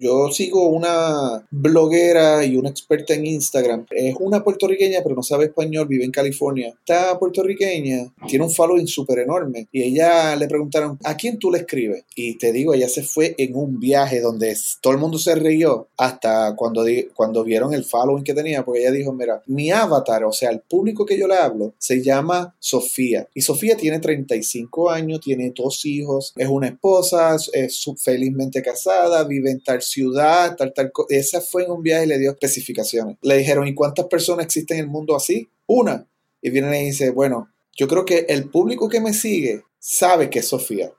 Yo sigo una bloguera y una experta en Instagram. Es una puertorriqueña, pero no sabe español, vive en California. Esta puertorriqueña tiene un following súper enorme. Y ella le preguntaron, ¿a quién tú le escribes? Y te digo, ella se fue en un viaje donde todo el mundo se rió hasta cuando, cuando vieron el following que tenía, porque ella dijo, mira, mi avatar, o sea, el público que yo le hablo, se llama Sofía. Y Sofía tiene 35 años, tiene dos hijos, es una esposa, es felizmente casada, vive en tal ciudad, tal, tal cosa. Esa fue en un viaje y le dio especificaciones. Le dijeron, ¿y cuántas personas existen en el mundo así? Una. Y viene y dice, bueno, yo creo que el público que me sigue sabe que es Sofía.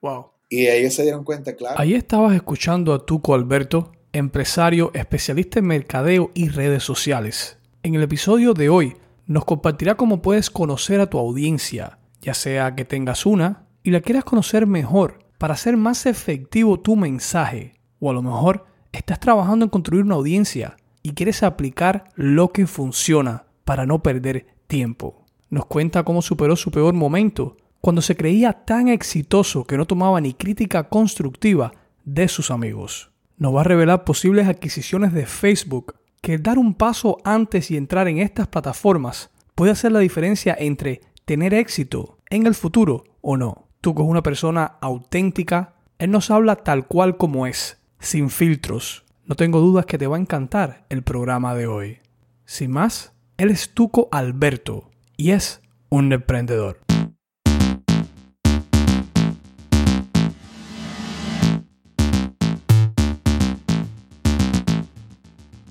Wow. Y ellos se dieron cuenta, claro. Ahí estabas escuchando a Tuco Alberto, empresario, especialista en mercadeo y redes sociales. En el episodio de hoy nos compartirá cómo puedes conocer a tu audiencia, ya sea que tengas una y la quieras conocer mejor para hacer más efectivo tu mensaje o a lo mejor estás trabajando en construir una audiencia y quieres aplicar lo que funciona para no perder tiempo. Nos cuenta cómo superó su peor momento cuando se creía tan exitoso que no tomaba ni crítica constructiva de sus amigos. Nos va a revelar posibles adquisiciones de Facebook, que dar un paso antes y entrar en estas plataformas puede hacer la diferencia entre tener éxito en el futuro o no. Tú es una persona auténtica, él nos habla tal cual como es, sin filtros. No tengo dudas que te va a encantar el programa de hoy. Sin más, él es Tuco Alberto y es un emprendedor.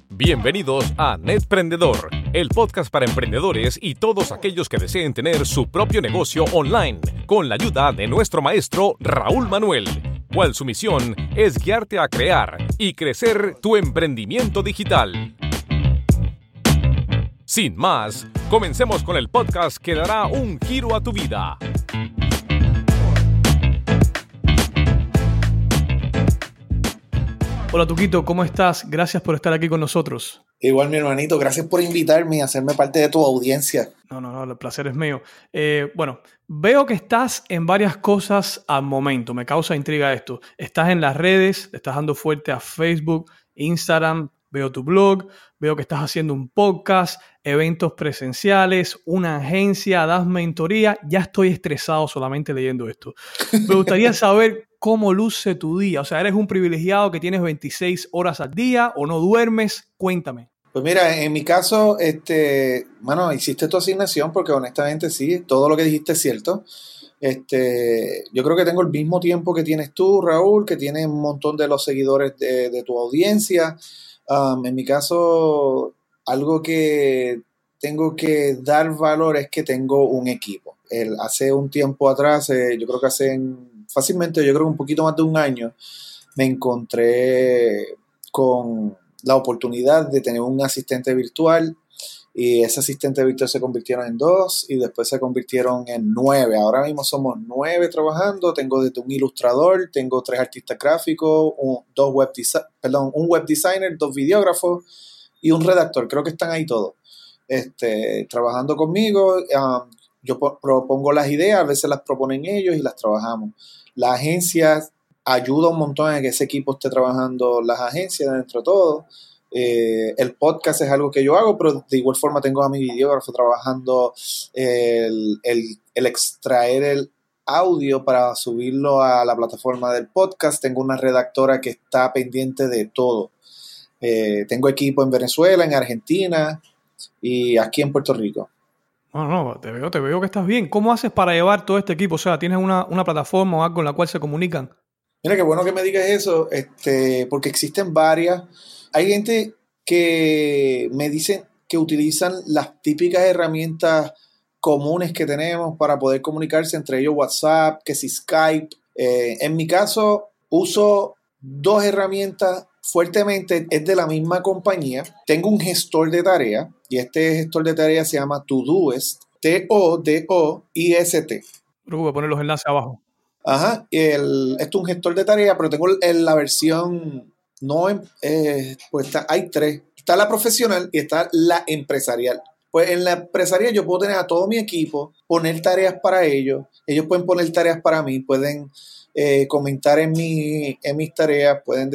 Bienvenidos a Netprendedor, el podcast para emprendedores y todos aquellos que deseen tener su propio negocio online, con la ayuda de nuestro maestro Raúl Manuel cual su misión es guiarte a crear y crecer tu emprendimiento digital. Sin más, comencemos con el podcast que dará un giro a tu vida. Hola Tuquito, ¿cómo estás? Gracias por estar aquí con nosotros. Igual mi hermanito, gracias por invitarme y hacerme parte de tu audiencia. No, no, no, el placer es mío. Eh, bueno, veo que estás en varias cosas al momento, me causa intriga esto. Estás en las redes, estás dando fuerte a Facebook, Instagram, veo tu blog, veo que estás haciendo un podcast, eventos presenciales, una agencia, das mentoría. Ya estoy estresado solamente leyendo esto. Me gustaría saber cómo luce tu día. O sea, ¿eres un privilegiado que tienes 26 horas al día o no duermes? Cuéntame. Pues mira, en mi caso, este, bueno, hiciste tu asignación porque honestamente sí, todo lo que dijiste es cierto. Este, yo creo que tengo el mismo tiempo que tienes tú, Raúl, que tienes un montón de los seguidores de, tu audiencia. Um, en mi caso, algo que tengo que dar valor es que tengo un equipo. El, hace un tiempo atrás, eh, yo creo que hace fácilmente, yo creo que un poquito más de un año, me encontré con la oportunidad de tener un asistente virtual y ese asistente virtual se convirtieron en dos y después se convirtieron en nueve. Ahora mismo somos nueve trabajando. Tengo desde un ilustrador, tengo tres artistas gráficos, un, dos web perdón, un web designer, dos videógrafos y un redactor. Creo que están ahí todos. Este, trabajando conmigo. Um, yo propongo las ideas, a veces las proponen ellos y las trabajamos. La agencia ayuda un montón a que ese equipo esté trabajando las agencias dentro de todo. Eh, el podcast es algo que yo hago, pero de igual forma tengo a mi videógrafo trabajando el, extraer el audio para subirlo a la plataforma del podcast. Tengo una redactora que está pendiente de todo. Eh, tengo equipo en Venezuela, en Argentina y aquí en Puerto Rico. No, no, te veo, te veo que estás bien. ¿Cómo haces para llevar todo este equipo? O sea, ¿tienes una, una plataforma o algo en la cual se comunican? Mira, qué bueno que me digas eso, este, porque existen varias. Hay gente que me dicen que utilizan las típicas herramientas comunes que tenemos para poder comunicarse, entre ellos WhatsApp, que si Skype. Eh, en mi caso, uso dos herramientas fuertemente, es de la misma compañía. Tengo un gestor de tarea y este gestor de tarea se llama Todoist, T-O-D-O-I-S-T. Voy a poner los enlaces abajo. Ajá, el, esto es un gestor de tareas, pero tengo la versión, no, eh, pues está, hay tres. Está la profesional y está la empresarial. Pues en la empresarial yo puedo tener a todo mi equipo, poner tareas para ellos, ellos pueden poner tareas para mí, pueden eh, comentar en, mi, en mis tareas, pueden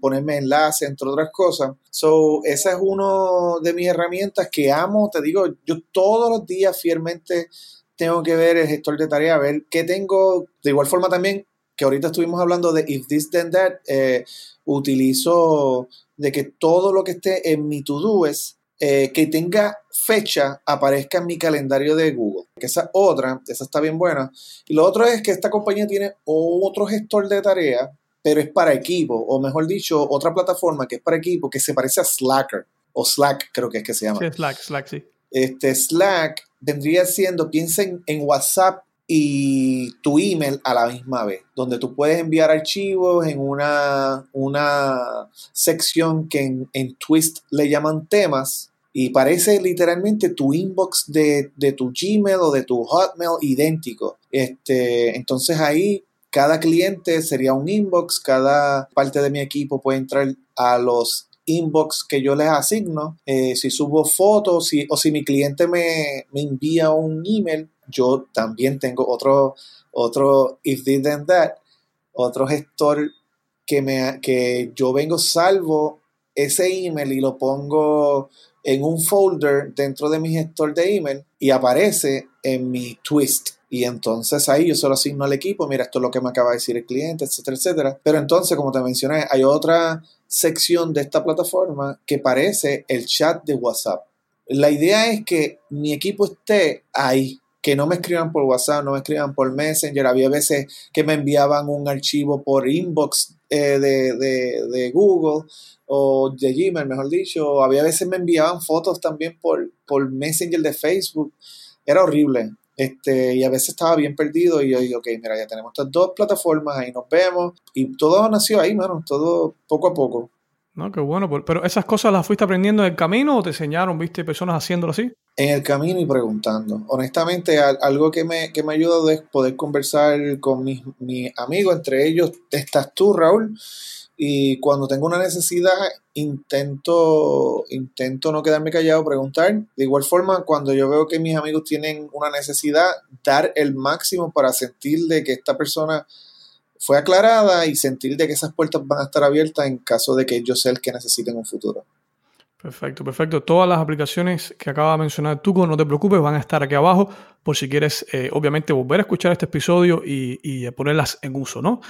ponerme enlaces, entre otras cosas. So, esa es una de mis herramientas que amo. Te digo, yo todos los días fielmente tengo que ver el gestor de tareas, ver qué tengo. De igual forma también, que ahorita estuvimos hablando de if this then that, eh, utilizo de que todo lo que esté en mi to-do es eh, que tenga fecha aparezca en mi calendario de Google. Que esa otra, esa está bien buena. Y lo otro es que esta compañía tiene otro gestor de tareas, pero es para equipo, o mejor dicho, otra plataforma que es para equipo que se parece a Slacker, o Slack creo que es que se llama. Sí, Slack, Slack, sí. Este Slack vendría siendo, piensen en WhatsApp y tu email a la misma vez, donde tú puedes enviar archivos en una, una sección que en, en Twist le llaman temas y parece literalmente tu inbox de, tu Gmail o de tu Hotmail idéntico. Este, entonces ahí cada cliente sería un inbox, cada parte de mi equipo puede entrar a los inbox que yo les asigno. Eh, si subo fotos o si mi cliente me, me, envía un email, yo también tengo otro, otro if this then that, otro gestor que, me, que yo vengo salvo ese email y lo pongo en un folder dentro de mi gestor de email y aparece en mi twist. Y entonces ahí yo solo asigno al equipo, mira, esto es lo que me acaba de decir el cliente, etcétera, etcétera. Pero entonces, como te mencioné, hay otra sección de esta plataforma que parece el chat de WhatsApp. La idea es que mi equipo esté ahí, que no me escriban por WhatsApp, no me escriban por Messenger. Había veces que me enviaban un archivo por inbox eh, de, Google o de Gmail, mejor dicho. Había veces me enviaban fotos también por, por Messenger de Facebook. Era horrible. Este, y a veces estaba bien perdido y yo digo, ok, mira, ya tenemos estas dos plataformas, ahí nos vemos. Y todo nació ahí, mano, todo poco a poco. No, qué bueno. Pero esas cosas las fuiste aprendiendo en el camino o te enseñaron, viste, personas haciéndolo así? En el camino y preguntando. Honestamente, algo que me, que me ha ayudado es poder conversar con mis, mis amigos, entre ellos estás tú, Raúl. Y cuando tengo una necesidad, intento, intento no quedarme callado, preguntar. De igual forma, cuando yo veo que mis amigos tienen una necesidad, dar el máximo para sentir de que esta persona fue aclarada y sentir de que esas puertas van a estar abiertas en caso de que yo sea el que necesiten un futuro. Perfecto, perfecto. Todas las aplicaciones que acaba de mencionar Tuco, no te preocupes, van a estar aquí abajo por si quieres, eh, obviamente, volver a escuchar este episodio y, y, ponerlas en uso, ¿no?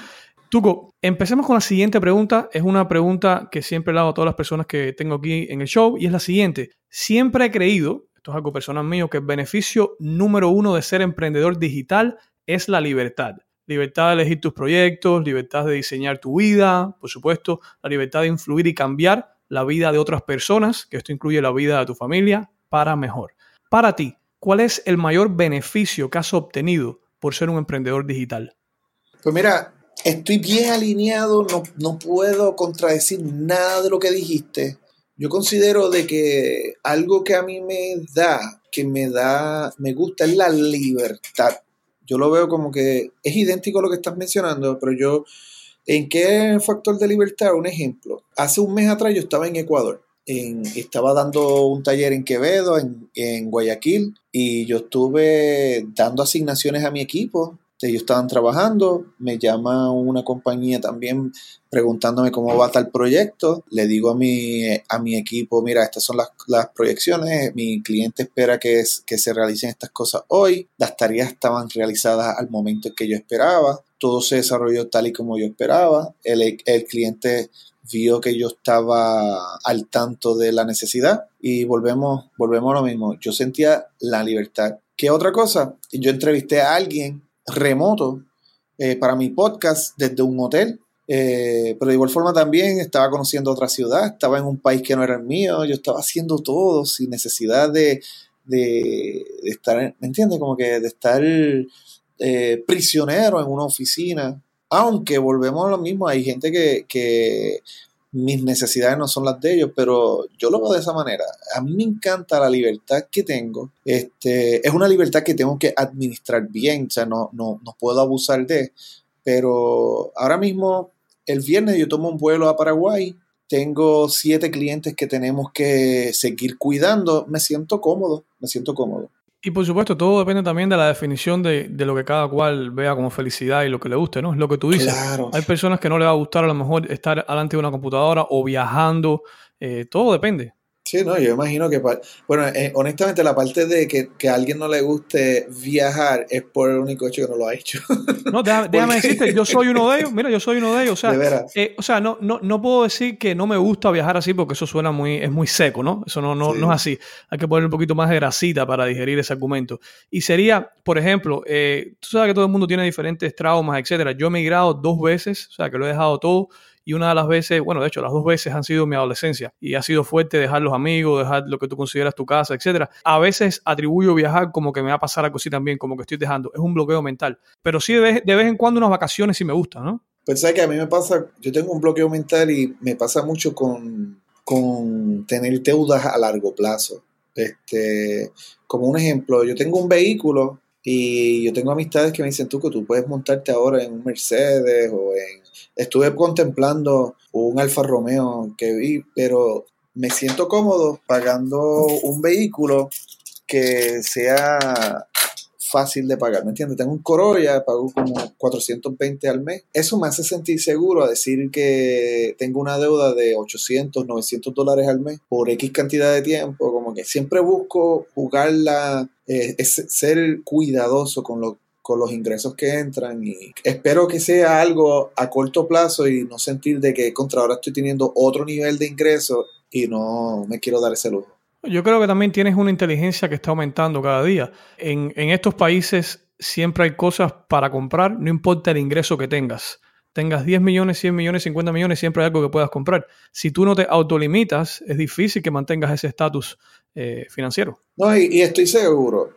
Tuco, empecemos con la siguiente pregunta. Es una pregunta que siempre le hago a todas las personas que tengo aquí en el show y es la siguiente. Siempre he creído, esto es algo personal mío, que el beneficio número uno de ser emprendedor digital es la libertad. Libertad de elegir tus proyectos, libertad de diseñar tu vida, por supuesto, la libertad de influir y cambiar la vida de otras personas, que esto incluye la vida de tu familia, para mejor. Para ti, ¿cuál es el mayor beneficio que has obtenido por ser un emprendedor digital? Pues mira, estoy bien alineado, no, no puedo contradecir nada de lo que dijiste. Yo considero de que algo que a mí me da, que me da, me gusta es la libertad yo lo veo como que es idéntico a lo que estás mencionando, pero yo, ¿en qué factor de libertad? Un ejemplo. Hace un mes atrás yo estaba en Ecuador. estaba dando un taller en Quevedo, en, en Guayaquil, y yo estuve dando asignaciones a mi equipo ellos estaban trabajando, me llama una compañía también preguntándome cómo va tal proyecto, le digo a mi, a mi equipo, mira, estas son las, las proyecciones, mi cliente espera que, que se realicen estas cosas hoy, las tareas estaban realizadas al momento en que yo esperaba, todo se desarrolló tal y como yo esperaba, el, el cliente vio que yo estaba al tanto de la necesidad y volvemos, volvemos a lo mismo, yo sentía la libertad. ¿Qué otra cosa? Yo entrevisté a alguien remoto eh, para mi podcast desde un hotel. Eh, pero de igual forma también estaba conociendo otra ciudad, estaba en un país que no era el mío, yo estaba haciendo todo sin necesidad de, de, estar, ¿me entiendes? Como que de estar eh, prisionero en una oficina. Aunque volvemos a lo mismo, hay gente que, que mis necesidades no son las de ellos, pero yo lo veo de esa manera. A mí me encanta la libertad que tengo. Este, es una libertad que tengo que administrar bien, o sea, no, no, no puedo abusar de. Pero ahora mismo, el viernes yo tomo un vuelo a Paraguay, tengo siete clientes que tenemos que seguir cuidando, me siento cómodo, me siento cómodo. Y por supuesto, todo depende también de la definición de, de, lo que cada cual vea como felicidad y lo que le guste, ¿no? Es lo que tú dices. Claro. Hay personas que no le va a gustar a lo mejor estar delante de una computadora o viajando. Eh, todo depende. Sí, no, yo imagino que, bueno, eh, honestamente la parte de que, que, a alguien no le guste viajar es por el único hecho que no lo ha hecho. No, déjame, déjame decirte, yo soy uno de ellos, mira, yo soy uno de ellos, o sea, eh, o sea no, no, no puedo decir que no me gusta viajar así porque eso suena muy, es muy seco, ¿no? Eso no, no, sí. no es así, hay que poner un poquito más de grasita para digerir ese argumento. Y sería, por ejemplo, eh, tú sabes que todo el mundo tiene diferentes traumas, etcétera, yo he migrado dos veces, o sea, que lo he dejado todo, y una de las veces, bueno, de hecho, las dos veces han sido mi adolescencia y ha sido fuerte dejar los amigos, dejar lo que tú consideras tu casa, etcétera. A veces atribuyo viajar como que me va a pasar algo así también, como que estoy dejando. Es un bloqueo mental. Pero sí, de vez, de vez en cuando unas vacaciones sí me gustan, ¿no? Sabes que a mí me pasa, yo tengo un bloqueo mental y me pasa mucho con, con tener deudas a largo plazo. Este, como un ejemplo, yo tengo un vehículo y yo tengo amistades que me dicen, tú que tú puedes montarte ahora en un Mercedes o en Estuve contemplando un Alfa Romeo que vi, pero me siento cómodo pagando un vehículo que sea fácil de pagar, ¿me entiendes? Tengo un Corolla, pago como 420 al mes. Eso me hace sentir seguro a decir que tengo una deuda de 800, 900 dólares al mes por X cantidad de tiempo, como que siempre busco jugarla, eh, es ser cuidadoso con lo con los ingresos que entran y espero que sea algo a corto plazo y no sentir de que contra ahora estoy teniendo otro nivel de ingreso y no me quiero dar ese lujo. Yo creo que también tienes una inteligencia que está aumentando cada día. En, en estos países siempre hay cosas para comprar, no importa el ingreso que tengas. Tengas 10 millones, 100 millones, 50 millones, siempre hay algo que puedas comprar. Si tú no te autolimitas, es difícil que mantengas ese estatus eh, financiero. No, y, y estoy seguro,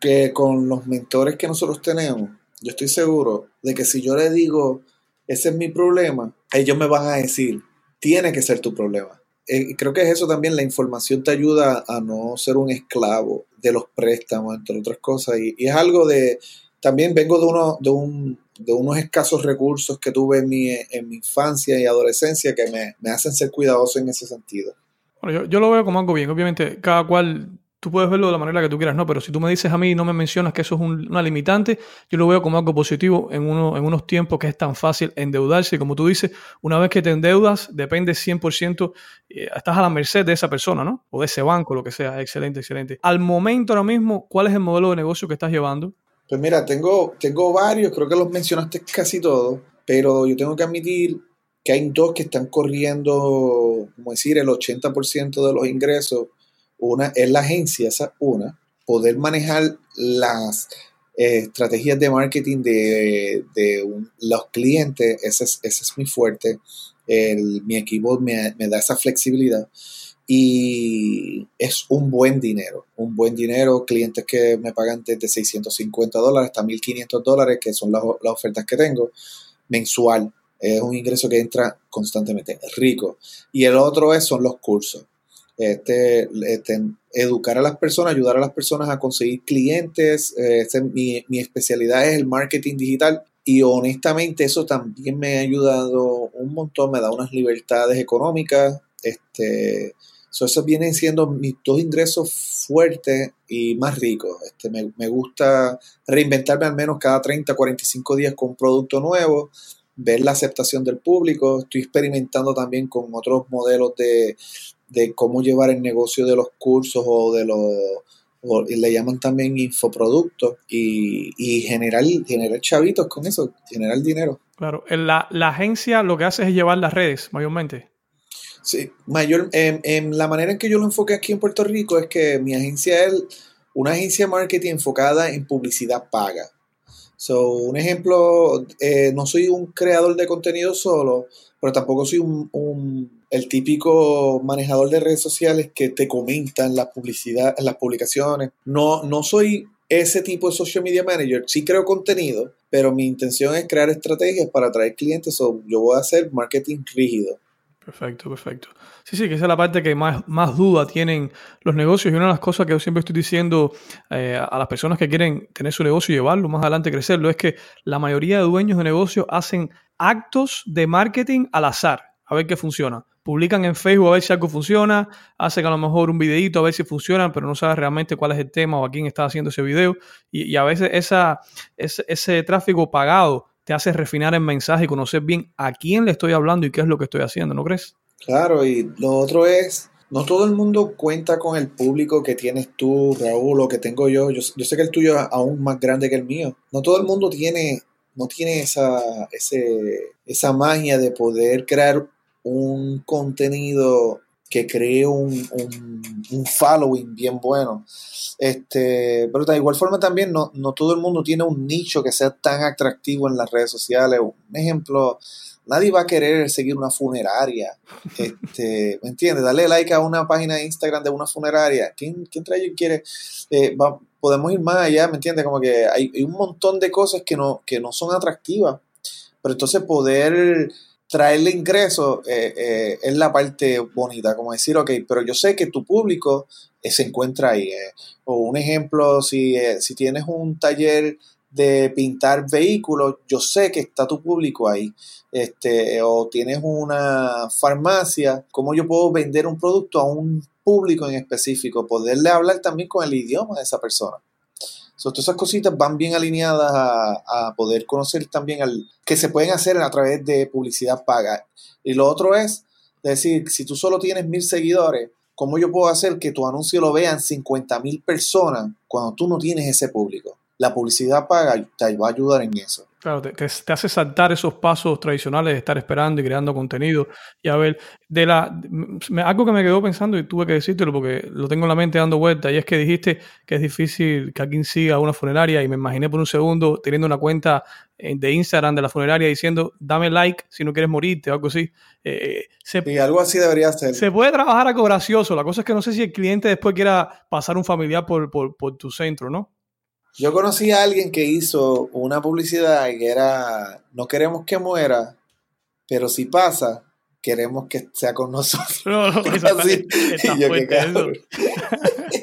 que con los mentores que nosotros tenemos, yo estoy seguro de que si yo le digo, ese es mi problema, ellos me van a decir, tiene que ser tu problema. Eh, creo que es eso también, la información te ayuda a no ser un esclavo de los préstamos, entre otras cosas. Y, es algo de, también vengo de, uno, de, un, de unos escasos recursos que tuve en mi, en mi infancia y adolescencia que me, me hacen ser cuidadoso en ese sentido. Bueno, yo, yo, lo veo como algo bien. Obviamente, cada cual tú puedes verlo de la manera que tú quieras, no, pero si tú me dices a mí y no me mencionas que eso es un, una limitante, yo lo veo como algo positivo en, uno, en unos tiempos que es tan fácil endeudarse. Y como tú dices, una vez que te endeudas, depende 100%, eh, estás a la merced de esa persona, ¿no? O de ese banco, lo que sea. Excelente, excelente. Al momento, ahora mismo, ¿cuál es el modelo de negocio que estás llevando? Pues mira, tengo, tengo varios, creo que los mencionaste casi todos, pero yo tengo que admitir que hay dos que están corriendo, como decir, el 80% de los ingresos una es la agencia, esa una, poder manejar las eh, estrategias de marketing de, de los clientes, ese es, ese es muy fuerte. Mi equipo me, me, da esa flexibilidad y es un buen dinero, un buen dinero, clientes que me pagan desde 650 dólares hasta 1500 dólares, que son las, las ofertas que tengo, mensual. Es un ingreso que entra constantemente, rico. Y el otro es, son los cursos este, este, educar a las personas, ayudar a las personas a conseguir clientes. Este, mi, mi, especialidad es el marketing digital y honestamente eso también me ha ayudado un montón, me da unas libertades económicas. Este, so esos vienen siendo mis dos ingresos fuertes y más ricos. Este, me, me gusta reinventarme al menos cada 30, 45 días con un producto nuevo ver la aceptación del público. Estoy experimentando también con otros modelos de, de cómo llevar el negocio de los cursos o de los, o le llaman también infoproductos y, y generar, generar chavitos con eso, generar dinero. Claro, la, la agencia lo que hace es llevar las redes mayormente. Sí, mayor, en, en, la manera en que yo lo enfoqué aquí en Puerto Rico es que mi agencia es una agencia de marketing enfocada en publicidad paga. So, un ejemplo, eh, no soy un creador de contenido solo, pero tampoco soy un, un el típico manejador de redes sociales que te comentan las publicidad, las publicaciones. No, no soy ese tipo de social media manager. Sí creo contenido, pero mi intención es crear estrategias para atraer clientes. o yo voy a hacer marketing rígido. Perfecto, perfecto. Sí, sí, que esa es la parte que más, más duda tienen los negocios y una de las cosas que yo siempre estoy diciendo eh, a las personas que quieren tener su negocio y llevarlo más adelante, crecerlo, es que la mayoría de dueños de negocios hacen actos de marketing al azar, a ver qué funciona publican en Facebook a ver si algo funciona, hacen a lo mejor un videito a ver si funciona, pero no sabes realmente cuál es el tema o a quién está haciendo ese video. Y, a veces esa, ese, ese tráfico pagado te hace refinar el mensaje y conocer bien a quién le estoy hablando y qué es lo que estoy haciendo, ¿no crees? Claro, y lo otro es, no todo el mundo cuenta con el público que tienes tú, Raúl, o que tengo yo. Yo, sé que el tuyo es aún más grande que el mío. No todo el mundo tiene, no tiene esa, ese, esa magia de poder crear un contenido que cree un, un, following bien bueno. Este, pero de igual forma también no, no todo el mundo tiene un nicho que sea tan atractivo en las redes sociales. Un ejemplo, nadie va a querer seguir una funeraria. Este, ¿Me entiendes? Dale like a una página de Instagram de una funeraria. ¿Quién, quién trae ellos quiere? Eh, podemos ir más allá, ¿me entiendes? Como que hay, hay, un montón de cosas que no, que no son atractivas. Pero entonces poder traerle ingresos eh, eh, es la parte bonita, como decir, ok, pero yo sé que tu público eh, se encuentra ahí. o un ejemplo, si, si tienes un taller de pintar vehículos, yo sé que está tu público ahí. Este, o tienes una farmacia, ¿cómo yo puedo vender un producto a un público en específico? Poderle hablar también con el idioma de esa persona todas esas cositas van bien alineadas a, poder conocer también al que se pueden hacer a través de publicidad paga. Y lo otro es decir, si tú solo tienes mil seguidores, ¿cómo yo puedo hacer que tu anuncio lo vean 50 mil personas cuando tú no tienes ese público? La publicidad paga te va a ayudar en eso. Claro, te, hace saltar esos pasos tradicionales de estar esperando y creando contenido. Y a ver, de la algo que me quedó pensando y tuve que decírtelo porque lo tengo en la mente dando vuelta, y es que dijiste que es difícil que alguien siga una funeraria y me imaginé por un segundo teniendo una cuenta eh, de Instagram de la funeraria diciendo dame like si no quieres morirte o algo así. Eh, y algo así debería ser. Se puede trabajar algo gracioso. La cosa es que no sé si el cliente después quiera pasar un familiar por, por, por tu centro, ¿no? Yo conocí a alguien que hizo una publicidad que era, no queremos que muera, pero si pasa, queremos que sea con nosotros. No, no, así. yo,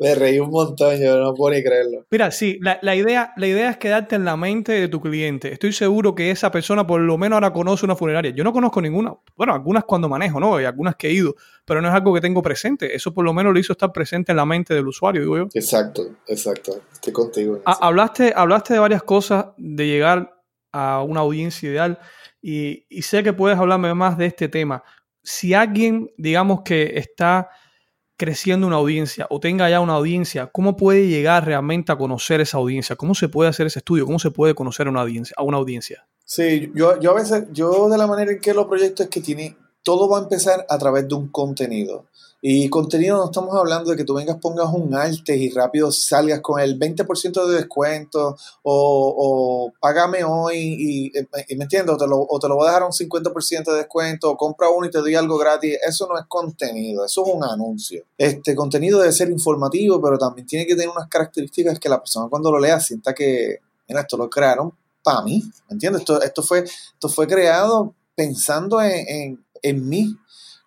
me reí un montón, yo no puedo ni creerlo. Mira, sí, la, idea, la idea es quedarte en la mente de tu cliente. Estoy seguro que esa persona por lo menos ahora conoce una funeraria. Yo no conozco ninguna. Bueno, algunas cuando manejo, ¿no? Y algunas que he ido, pero no es algo que tengo presente. Eso por lo menos lo hizo estar presente en la mente del usuario, digo yo. Exacto, exacto. Estoy contigo. hablaste, hablaste de varias cosas, de llegar a una audiencia ideal y, y sé que puedes hablarme más de este tema. Si alguien, digamos que está creciendo una audiencia o tenga ya una audiencia, ¿cómo puede llegar realmente a conocer esa audiencia? ¿Cómo se puede hacer ese estudio? ¿Cómo se puede conocer una audiencia? A una audiencia? Sí, yo, yo a veces, yo de la manera en que lo proyecto es que tiene, todo va a empezar a través de un contenido. Y contenido no estamos hablando de que tú vengas, pongas un arte y rápido salgas con el 20% de descuento o, o págame hoy y, me entiendes, o te, lo, o te lo voy a dejar un 50% de descuento o compra uno y te doy algo gratis. Eso no es contenido, eso es un anuncio. Este contenido debe ser informativo, pero también tiene que tener unas características que la persona cuando lo lea sienta que, mira, esto lo crearon para mí, ¿me entiendes? Esto, esto, fue, esto fue creado pensando en, en, en mí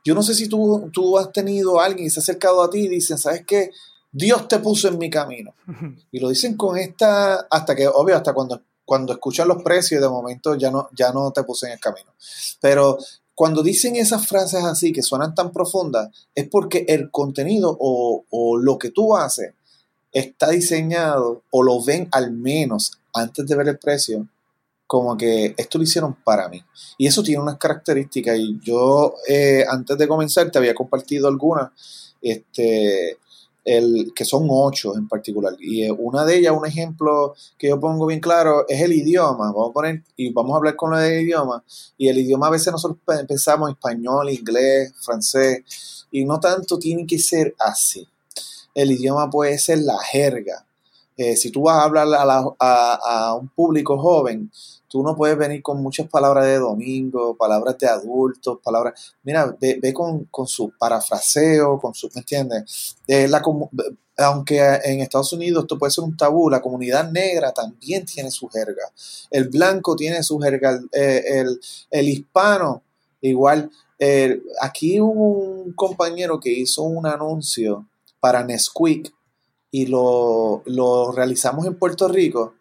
yo no sé si tú, tú has tenido a alguien y se ha acercado a ti y dicen, ¿sabes qué? Dios te puso en mi camino. Y lo dicen con esta, hasta que, obvio, hasta cuando, cuando escuchan los precios, de momento ya no, ya no te puse en el camino. Pero cuando dicen esas frases así, que suenan tan profundas, es porque el contenido o, o lo que tú haces está diseñado, o lo ven al menos antes de ver el precio, como que esto lo hicieron para mí. Y eso tiene unas características y yo eh, antes de comenzar te había compartido algunas, este, el, que son ocho en particular. Y eh, una de ellas, un ejemplo que yo pongo bien claro, es el idioma. Vamos a poner, y vamos a hablar con lo del idioma. Y el idioma a veces nosotros pensamos español, inglés, francés, y no tanto tiene que ser así. El idioma puede ser la jerga. Eh, si tú vas a hablar a, a un público joven, tú no puedes venir con muchas palabras de domingo, palabras de adultos, palabras. Mira, ve, con, su parafraseo, con su. ¿Me entiendes? aunque en Estados Unidos esto puede ser un tabú, la comunidad negra también tiene su jerga. El blanco tiene su jerga. El, el, hispano, igual. aquí hubo un compañero que hizo un anuncio para Nesquik y lo, lo realizamos en Puerto Rico.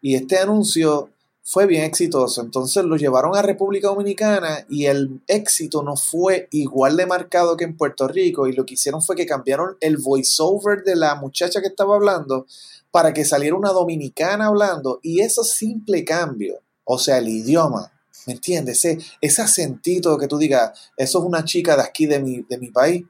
Y este anuncio fue bien exitoso. Entonces lo llevaron a República Dominicana y el éxito no fue igual de marcado que en Puerto Rico. Y lo que hicieron fue que cambiaron el voiceover de la muchacha que estaba hablando para que saliera una dominicana hablando. Y ese simple cambio, o sea, el idioma, ¿me entiendes? Ese, acentito que tú digas, eso es una chica de aquí de mi, de mi país,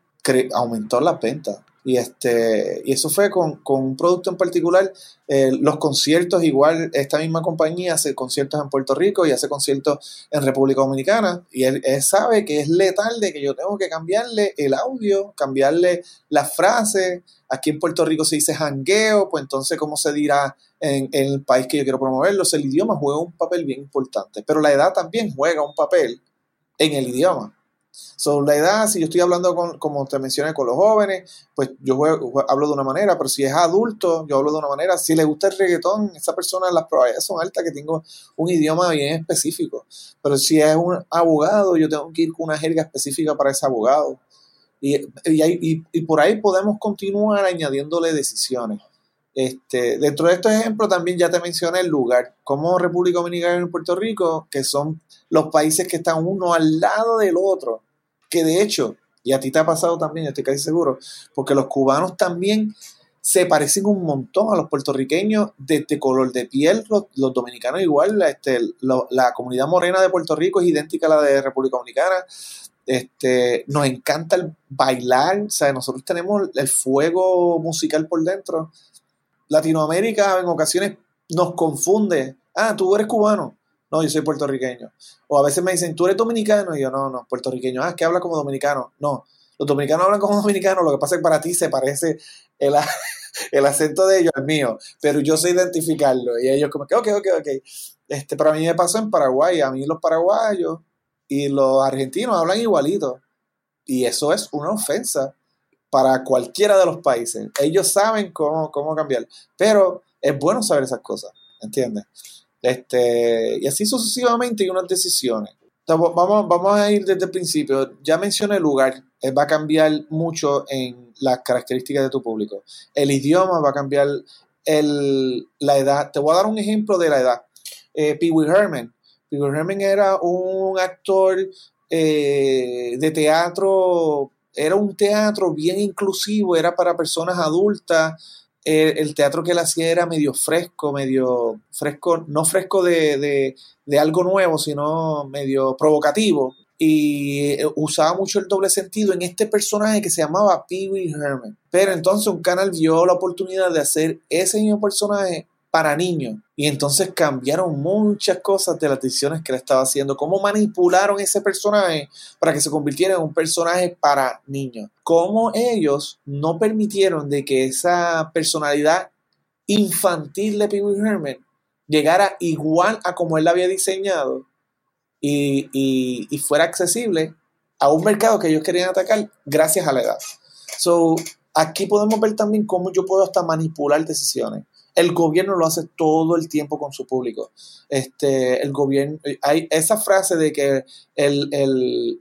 aumentó la venta y, este, y eso fue con, un producto en particular. Eh, los conciertos, igual, esta misma compañía hace conciertos en Puerto Rico y hace conciertos en República Dominicana. Y él, sabe que es letal de que yo tengo que cambiarle el audio, cambiarle la frase. Aquí en Puerto Rico se dice jangueo, pues entonces, ¿cómo se dirá en, en el país que yo quiero promoverlo? el idioma juega un papel bien importante, pero la edad también juega un papel en el idioma. So, la edad, si yo estoy hablando con, como te mencioné, con los jóvenes, pues yo hablo de una manera, pero si es adulto, yo hablo de una manera. Si le gusta el reggaetón, esa persona, las probabilidades son altas que tengo un idioma bien específico. Pero si es un abogado, yo tengo que ir con una jerga específica para ese abogado. Y, y, y por ahí podemos continuar añadiéndole decisiones. Este, dentro de estos ejemplos también ya te mencioné el lugar, como República Dominicana y Puerto Rico, que son los países que están uno al lado del otro, que de hecho, y a ti te ha pasado también, estoy casi seguro, porque los cubanos también se parecen un montón a los puertorriqueños de este color de piel, los, dominicanos igual, este, la comunidad morena de Puerto Rico es idéntica a la de República Dominicana, este, nos encanta el bailar, o sea, nosotros tenemos el fuego musical por dentro, Latinoamérica en ocasiones nos confunde. Ah, tú eres cubano. No, yo soy puertorriqueño. O a veces me dicen, tú eres dominicano. Y yo, no, no, puertorriqueño. Ah, que habla como dominicano. No, los dominicanos hablan como dominicanos. Lo que pasa es que para ti se parece el, el acento de ellos al mío. Pero yo sé identificarlo. Y ellos como que, ok, ok, ok. Este, pero a mí me pasó en Paraguay. A mí los paraguayos y los argentinos hablan igualito. Y eso es una ofensa para cualquiera de los países. Ellos saben cómo, cómo cambiar, pero es bueno saber esas cosas, ¿entiendes? Este, y así sucesivamente hay unas decisiones. vamos, vamos a ir desde el principio. Ya mencioné el lugar, eh, va a cambiar mucho en las características de tu público. El idioma va a cambiar el, la edad. Te voy a dar un ejemplo de la edad. Eh, Pee Wee Herman. Pee Wee Herman era un actor eh, de teatro era un teatro bien inclusivo, era para personas adultas. El, teatro que él hacía era medio fresco, medio fresco, no fresco de, algo nuevo, sino medio provocativo. Y eh, usaba mucho el doble sentido en este personaje que se llamaba Pee Wee Herman. Pero entonces un canal vio la oportunidad de hacer ese mismo personaje para niños. Y entonces cambiaron muchas cosas de las decisiones que él estaba haciendo. Cómo manipularon ese personaje para que se convirtiera en un personaje para niños. Cómo ellos no permitieron de que esa personalidad infantil de Pee Wee Herman llegara igual a como él la había diseñado y, y, fuera accesible a un mercado que ellos querían atacar gracias a la edad. So, aquí podemos ver también cómo yo puedo hasta manipular decisiones. El gobierno lo hace todo el tiempo con su público. Este, el gobierno, hay esa frase de que el,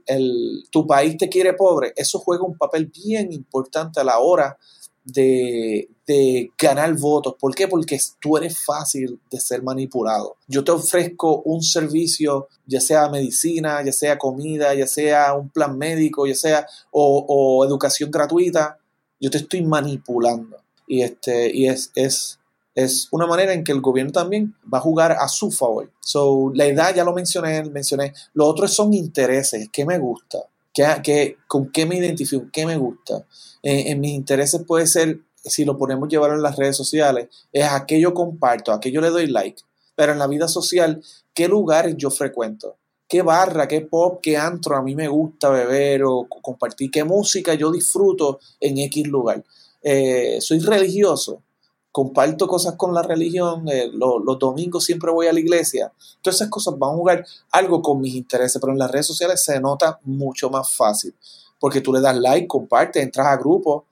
tu país te quiere pobre, eso juega un papel bien importante a la hora de, de, ganar votos. ¿Por qué? Porque tú eres fácil de ser manipulado. Yo te ofrezco un servicio, ya sea medicina, ya sea comida, ya sea un plan médico, ya sea o educación gratuita. Yo te estoy manipulando. Y, este, y es, es, es una manera en que el gobierno también va a jugar a su favor. So, la edad ya lo mencioné, mencioné. Lo otro son intereses, qué me gusta, ¿Qué, con qué me identifico, qué me gusta. en mis intereses puede ser, si lo ponemos llevar en las redes sociales, es aquello comparto, aquello le doy like. Pero en la vida social, ¿qué lugares yo frecuento? ¿Qué barra, qué pop, qué antro a mí me gusta beber o compartir? ¿Qué música yo disfruto en X lugar? Eh, soy religioso comparto cosas con la religión, eh, los domingos siempre voy a la iglesia. Todas esas cosas van a jugar algo con mis intereses, pero en las redes sociales se nota mucho más fácil, porque tú le das like, compartes, entras a grupos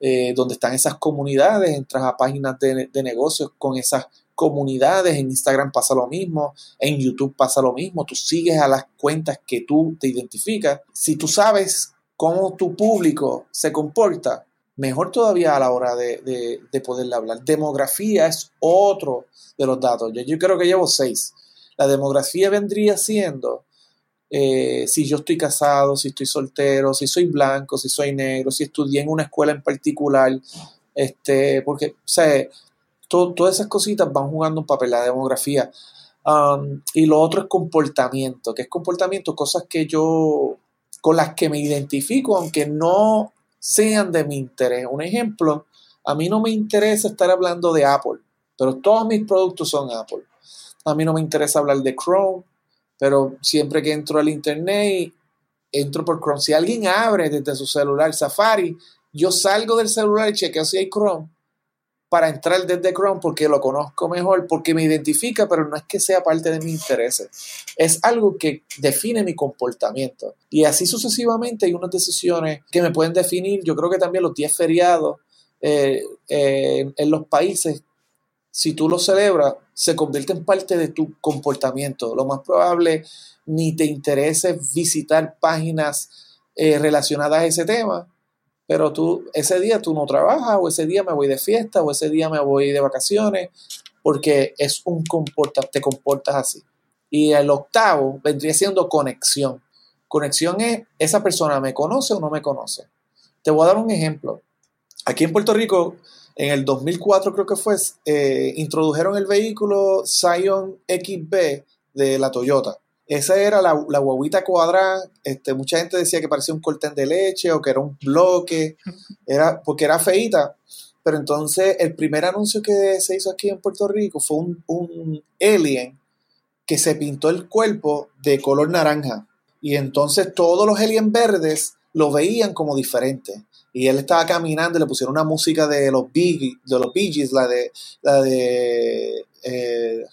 eh, donde están esas comunidades, entras a páginas de, de negocios con esas comunidades, en Instagram pasa lo mismo, en YouTube pasa lo mismo, tú sigues a las cuentas que tú te identificas. Si tú sabes cómo tu público se comporta, mejor todavía a la hora de, poderle hablar. Demografía es otro de los datos. Yo, yo creo que llevo seis. La demografía vendría siendo eh, si yo estoy casado, si estoy soltero, si soy blanco, si soy negro, si estudié en una escuela en particular, este, porque, o sea, todas esas cositas van jugando un papel, la demografía. Um, y lo otro es comportamiento, que es comportamiento, cosas que yo, con las que me identifico, aunque no sean de mi interés. Un ejemplo, a mí no me interesa estar hablando de Apple, pero todos mis productos son Apple. A mí no me interesa hablar de Chrome, pero siempre que entro al internet, entro por Chrome. Si alguien abre desde su celular Safari, yo salgo del celular y chequeo si hay Chrome para entrar desde Chrome porque lo conozco mejor, porque me identifica, pero no es que sea parte de mis intereses. Es algo que define mi comportamiento. Y así sucesivamente hay unas decisiones que me pueden definir. Yo creo que también los 10 feriados eh, eh, en los países, si tú los celebras, se convierte en parte de tu comportamiento. Lo más probable ni te interese visitar páginas eh, relacionadas a ese tema, pero tú ese día tú no trabajas o ese día me voy de fiesta o ese día me voy de vacaciones porque es un comporta, te comportas así. Y el octavo vendría siendo conexión. Conexión es esa persona me conoce o no me conoce. Te voy a dar un ejemplo. Aquí en Puerto Rico en el 2004 creo que fue, eh, introdujeron el vehículo Scion XB de la Toyota. Esa era la, la guaguita cuadrada. Este, mucha gente decía que parecía un cortén de leche o que era un bloque, era, porque era feita. Pero entonces el primer anuncio que se hizo aquí en Puerto Rico fue un, un alien que se pintó el cuerpo de color naranja. Y entonces todos los aliens verdes lo veían como diferente y él estaba caminando y le pusieron una música de los Bee, de los Bee Gees, la de la de eh,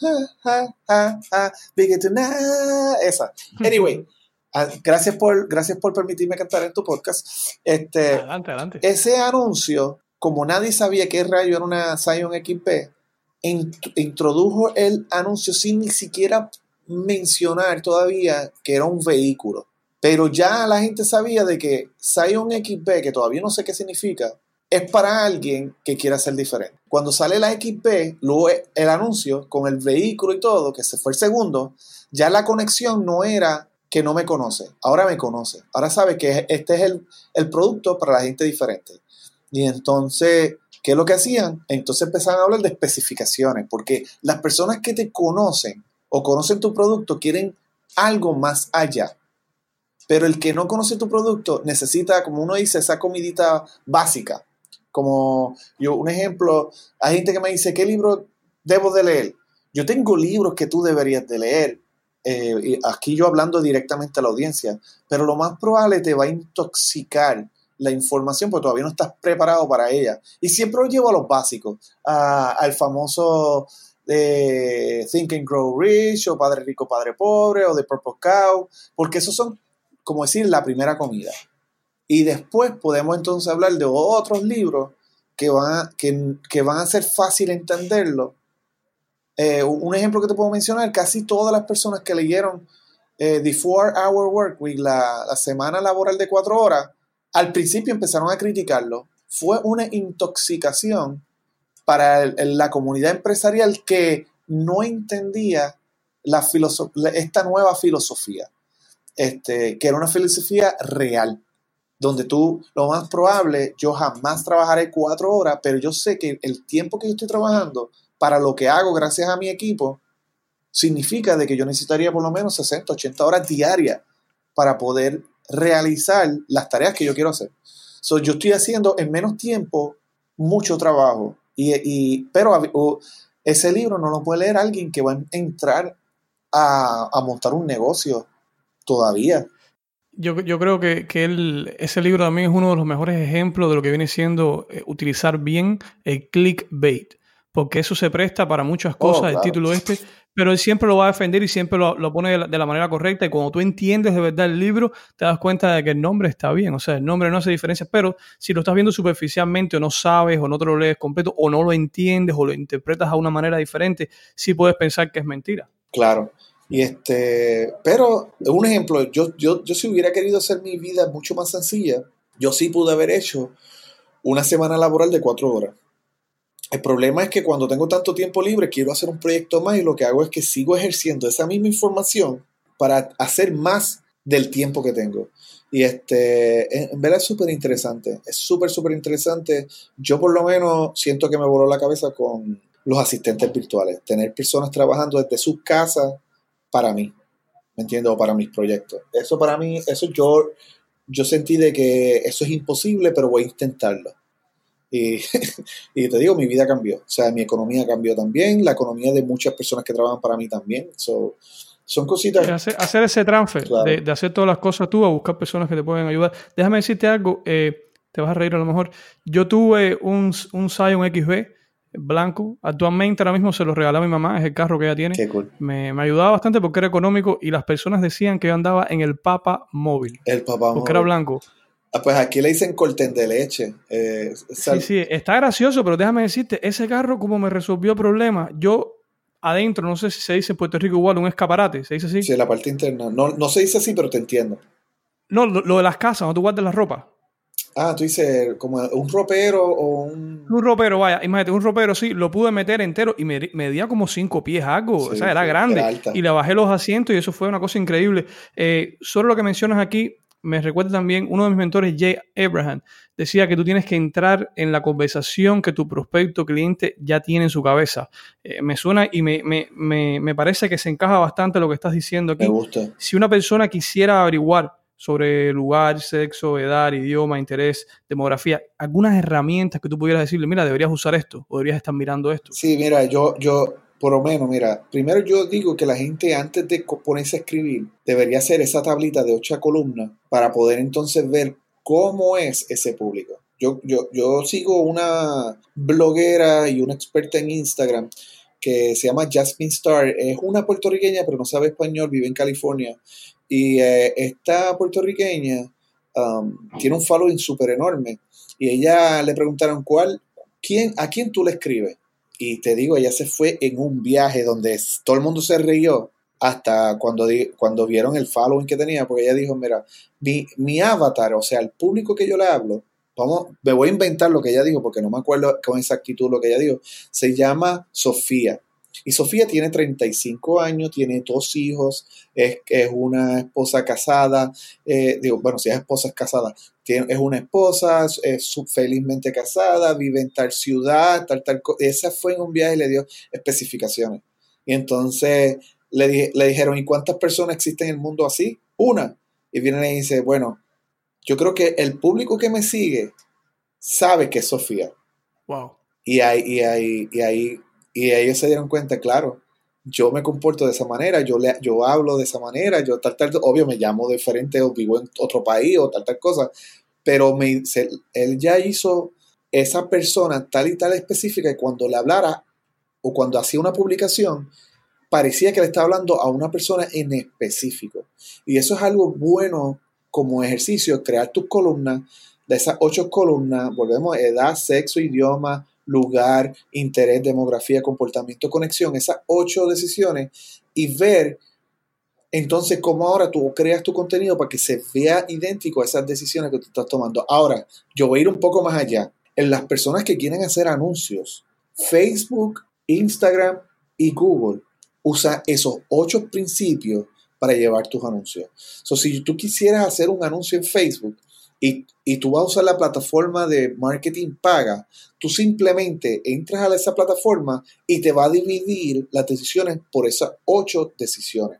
esa. Anyway, ah, gracias por gracias por permitirme cantar en tu podcast. Este, adelante, adelante. Ese anuncio, como nadie sabía qué rayo era una Zion XP, introdujo el anuncio sin ni siquiera mencionar todavía que era un vehículo. Pero ya la gente sabía de que Zion XP, que todavía no sé qué significa, es para alguien que quiera ser diferente. Cuando sale la XP, luego el anuncio con el vehículo y todo, que se fue el segundo, ya la conexión no era que no me conoce, ahora me conoce, ahora sabe que este es el, el producto para la gente diferente. Y entonces, ¿qué es lo que hacían? Entonces empezaban a hablar de especificaciones, porque las personas que te conocen o conocen tu producto quieren algo más allá. Pero el que no conoce tu producto necesita, como uno dice, esa comidita básica. Como yo, un ejemplo, hay gente que me dice, ¿qué libro debo de leer? Yo tengo libros que tú deberías de leer. Eh, y aquí yo hablando directamente a la audiencia, pero lo más probable te va a intoxicar la información porque todavía no estás preparado para ella. Y siempre lo llevo a los básicos, al famoso de Think and Grow Rich o Padre Rico, Padre Pobre o The Purple Cow, porque esos son como decir, la primera comida. Y después podemos entonces hablar de otros libros que van a, que, van a ser fácil entenderlo. Eh, un ejemplo que te puedo mencionar, casi todas las personas que leyeron eh, The Four Hour Work Week, la, semana laboral de cuatro horas, al principio empezaron a criticarlo. Fue una intoxicación para la comunidad empresarial que no entendía la esta nueva filosofía este, que era una filosofía real, donde tú, lo más probable, yo jamás trabajaré cuatro horas, pero yo sé que el tiempo que yo estoy trabajando para lo que hago gracias a mi equipo, significa de que yo necesitaría por lo menos 60, 80 horas diarias para poder realizar las tareas que yo quiero hacer. So, yo estoy haciendo en menos tiempo mucho trabajo, y, y pero ese libro no lo puede leer alguien que va a entrar a, a montar un negocio todavía. Yo, yo creo que, que ese libro también es uno de los mejores ejemplos de lo que viene siendo eh, utilizar bien el clickbait, porque eso se presta para muchas oh, cosas, el título este, pero él siempre lo va a defender y siempre lo, lo pone de la, manera correcta y cuando tú entiendes de verdad el libro, te das cuenta de que el nombre está bien, o sea, el nombre no hace diferencia, pero si lo estás viendo superficialmente o no sabes o no te lo lees completo o no lo entiendes o lo interpretas a una manera diferente, sí puedes pensar que es mentira. Claro. Y este, pero un ejemplo, yo, yo, yo si hubiera querido hacer mi vida mucho más sencilla, yo sí pude haber hecho una semana laboral de cuatro horas. El problema es que cuando tengo tanto tiempo libre quiero hacer un proyecto más y lo que hago es que sigo ejerciendo esa misma información para hacer más del tiempo que tengo. Y este, en verdad es súper interesante, es súper, súper interesante. Yo por lo menos siento que me voló la cabeza con los asistentes virtuales, tener personas trabajando desde sus casas para mí, ¿me entiendes? O para mis proyectos. Eso para mí, eso yo, yo sentí de que eso es imposible, pero voy a intentarlo. Y, y, te digo, mi vida cambió. O sea, mi economía cambió también, la economía de muchas personas que trabajan para mí también. So, son cositas. Hacer, ese transfer, de, hacer todas las cosas tú, a buscar personas que te pueden ayudar. Déjame decirte algo, eh, te vas a reír a lo mejor. Yo tuve un, un Scion XB blanco. Actualmente ahora mismo se lo regalé a mi mamá, es el carro que ella tiene. me, me, ayudaba bastante porque era económico y las personas decían que yo andaba en el Papa móvil. El Papa Porque era blanco. Ah, pues aquí le dicen corten de leche. Eh, sí, sí, está gracioso, pero déjame decirte, ese carro como me resolvió problemas. Yo adentro, no sé si se dice en Puerto Rico igual, un escaparate, ¿se dice así? Sí, la parte interna. No, no se dice así, pero te entiendo. No, lo, de las casas, donde tú guardas la ropa. Ah, tú dices como un ropero o un... Un ropero, vaya, imagínate, un ropero, sí, lo pude meter entero y me medía como cinco pies algo, o sea, era grande. y le bajé los asientos y eso fue una cosa increíble. Eh, solo lo que mencionas aquí, me recuerda también uno de mis mentores, Jay Abraham, decía que tú tienes que entrar en la conversación que tu prospecto cliente ya tiene en su cabeza. Eh, me suena y me, me, me, me, parece que se encaja bastante lo que estás diciendo aquí. Me gusta. Si una persona quisiera averiguar sobre lugar, sexo, edad, idioma, interés, demografía, algunas herramientas que tú pudieras decirle, mira, deberías usar esto, o deberías estar mirando esto. Sí, mira, yo, yo, por lo menos, mira, primero yo digo que la gente antes de ponerse a escribir debería hacer esa tablita de ocho columnas para poder entonces ver cómo es ese público. Yo, yo, yo sigo una bloguera y una experta en Instagram que se llama Jasmine Star. Es una puertorriqueña, pero no sabe español, vive en California. Y eh, esta puertorriqueña um, tiene un following súper enorme. Y ella le preguntaron, ¿cuál, quién, ¿a quién tú le escribes? Y te digo, ella se fue en un viaje donde todo el mundo se rió hasta cuando, cuando vieron el following que tenía, porque ella dijo, mira, mi, mi avatar, o sea, el público que yo le hablo, vamos, me voy a inventar lo que ella dijo, porque no me acuerdo con exactitud lo que ella dijo, se llama Sofía. Y Sofía tiene 35 años, tiene dos hijos, es, es una esposa casada, eh, digo, bueno, si es esposa es casada, tiene, es una esposa, es felizmente casada, vive en tal ciudad, tal, tal Esa fue en un viaje y le dio especificaciones. Y entonces le, le dijeron, ¿y cuántas personas existen en el mundo así? Una. Y viene y dice, bueno, yo creo que el público que me sigue sabe que es Sofía. Wow. Y ahí, y ahí, y ahí y ellos se dieron cuenta, claro, yo me comporto de esa manera, yo, le, yo hablo de esa manera, yo tal, tal, obvio me llamo diferente o vivo en otro país o tal, tal cosa, pero me, él ya hizo esa persona tal y tal específica y cuando le hablara o cuando hacía una publicación, parecía que le estaba hablando a una persona en específico. Y eso es algo bueno como ejercicio, crear tus columnas, de esas ocho columnas, volvemos, edad, sexo, idioma, lugar, interés, demografía, comportamiento, conexión, esas ocho decisiones y ver entonces cómo ahora tú creas tu contenido para que se vea idéntico a esas decisiones que tú estás tomando. Ahora, yo voy a ir un poco más allá. En las personas que quieren hacer anuncios, Facebook, Instagram y Google usa esos ocho principios para llevar tus anuncios. So, si tú quisieras hacer un anuncio en Facebook, y, tú vas a usar la plataforma de marketing paga, tú simplemente entras a esa plataforma y te va a dividir las decisiones por esas ocho decisiones.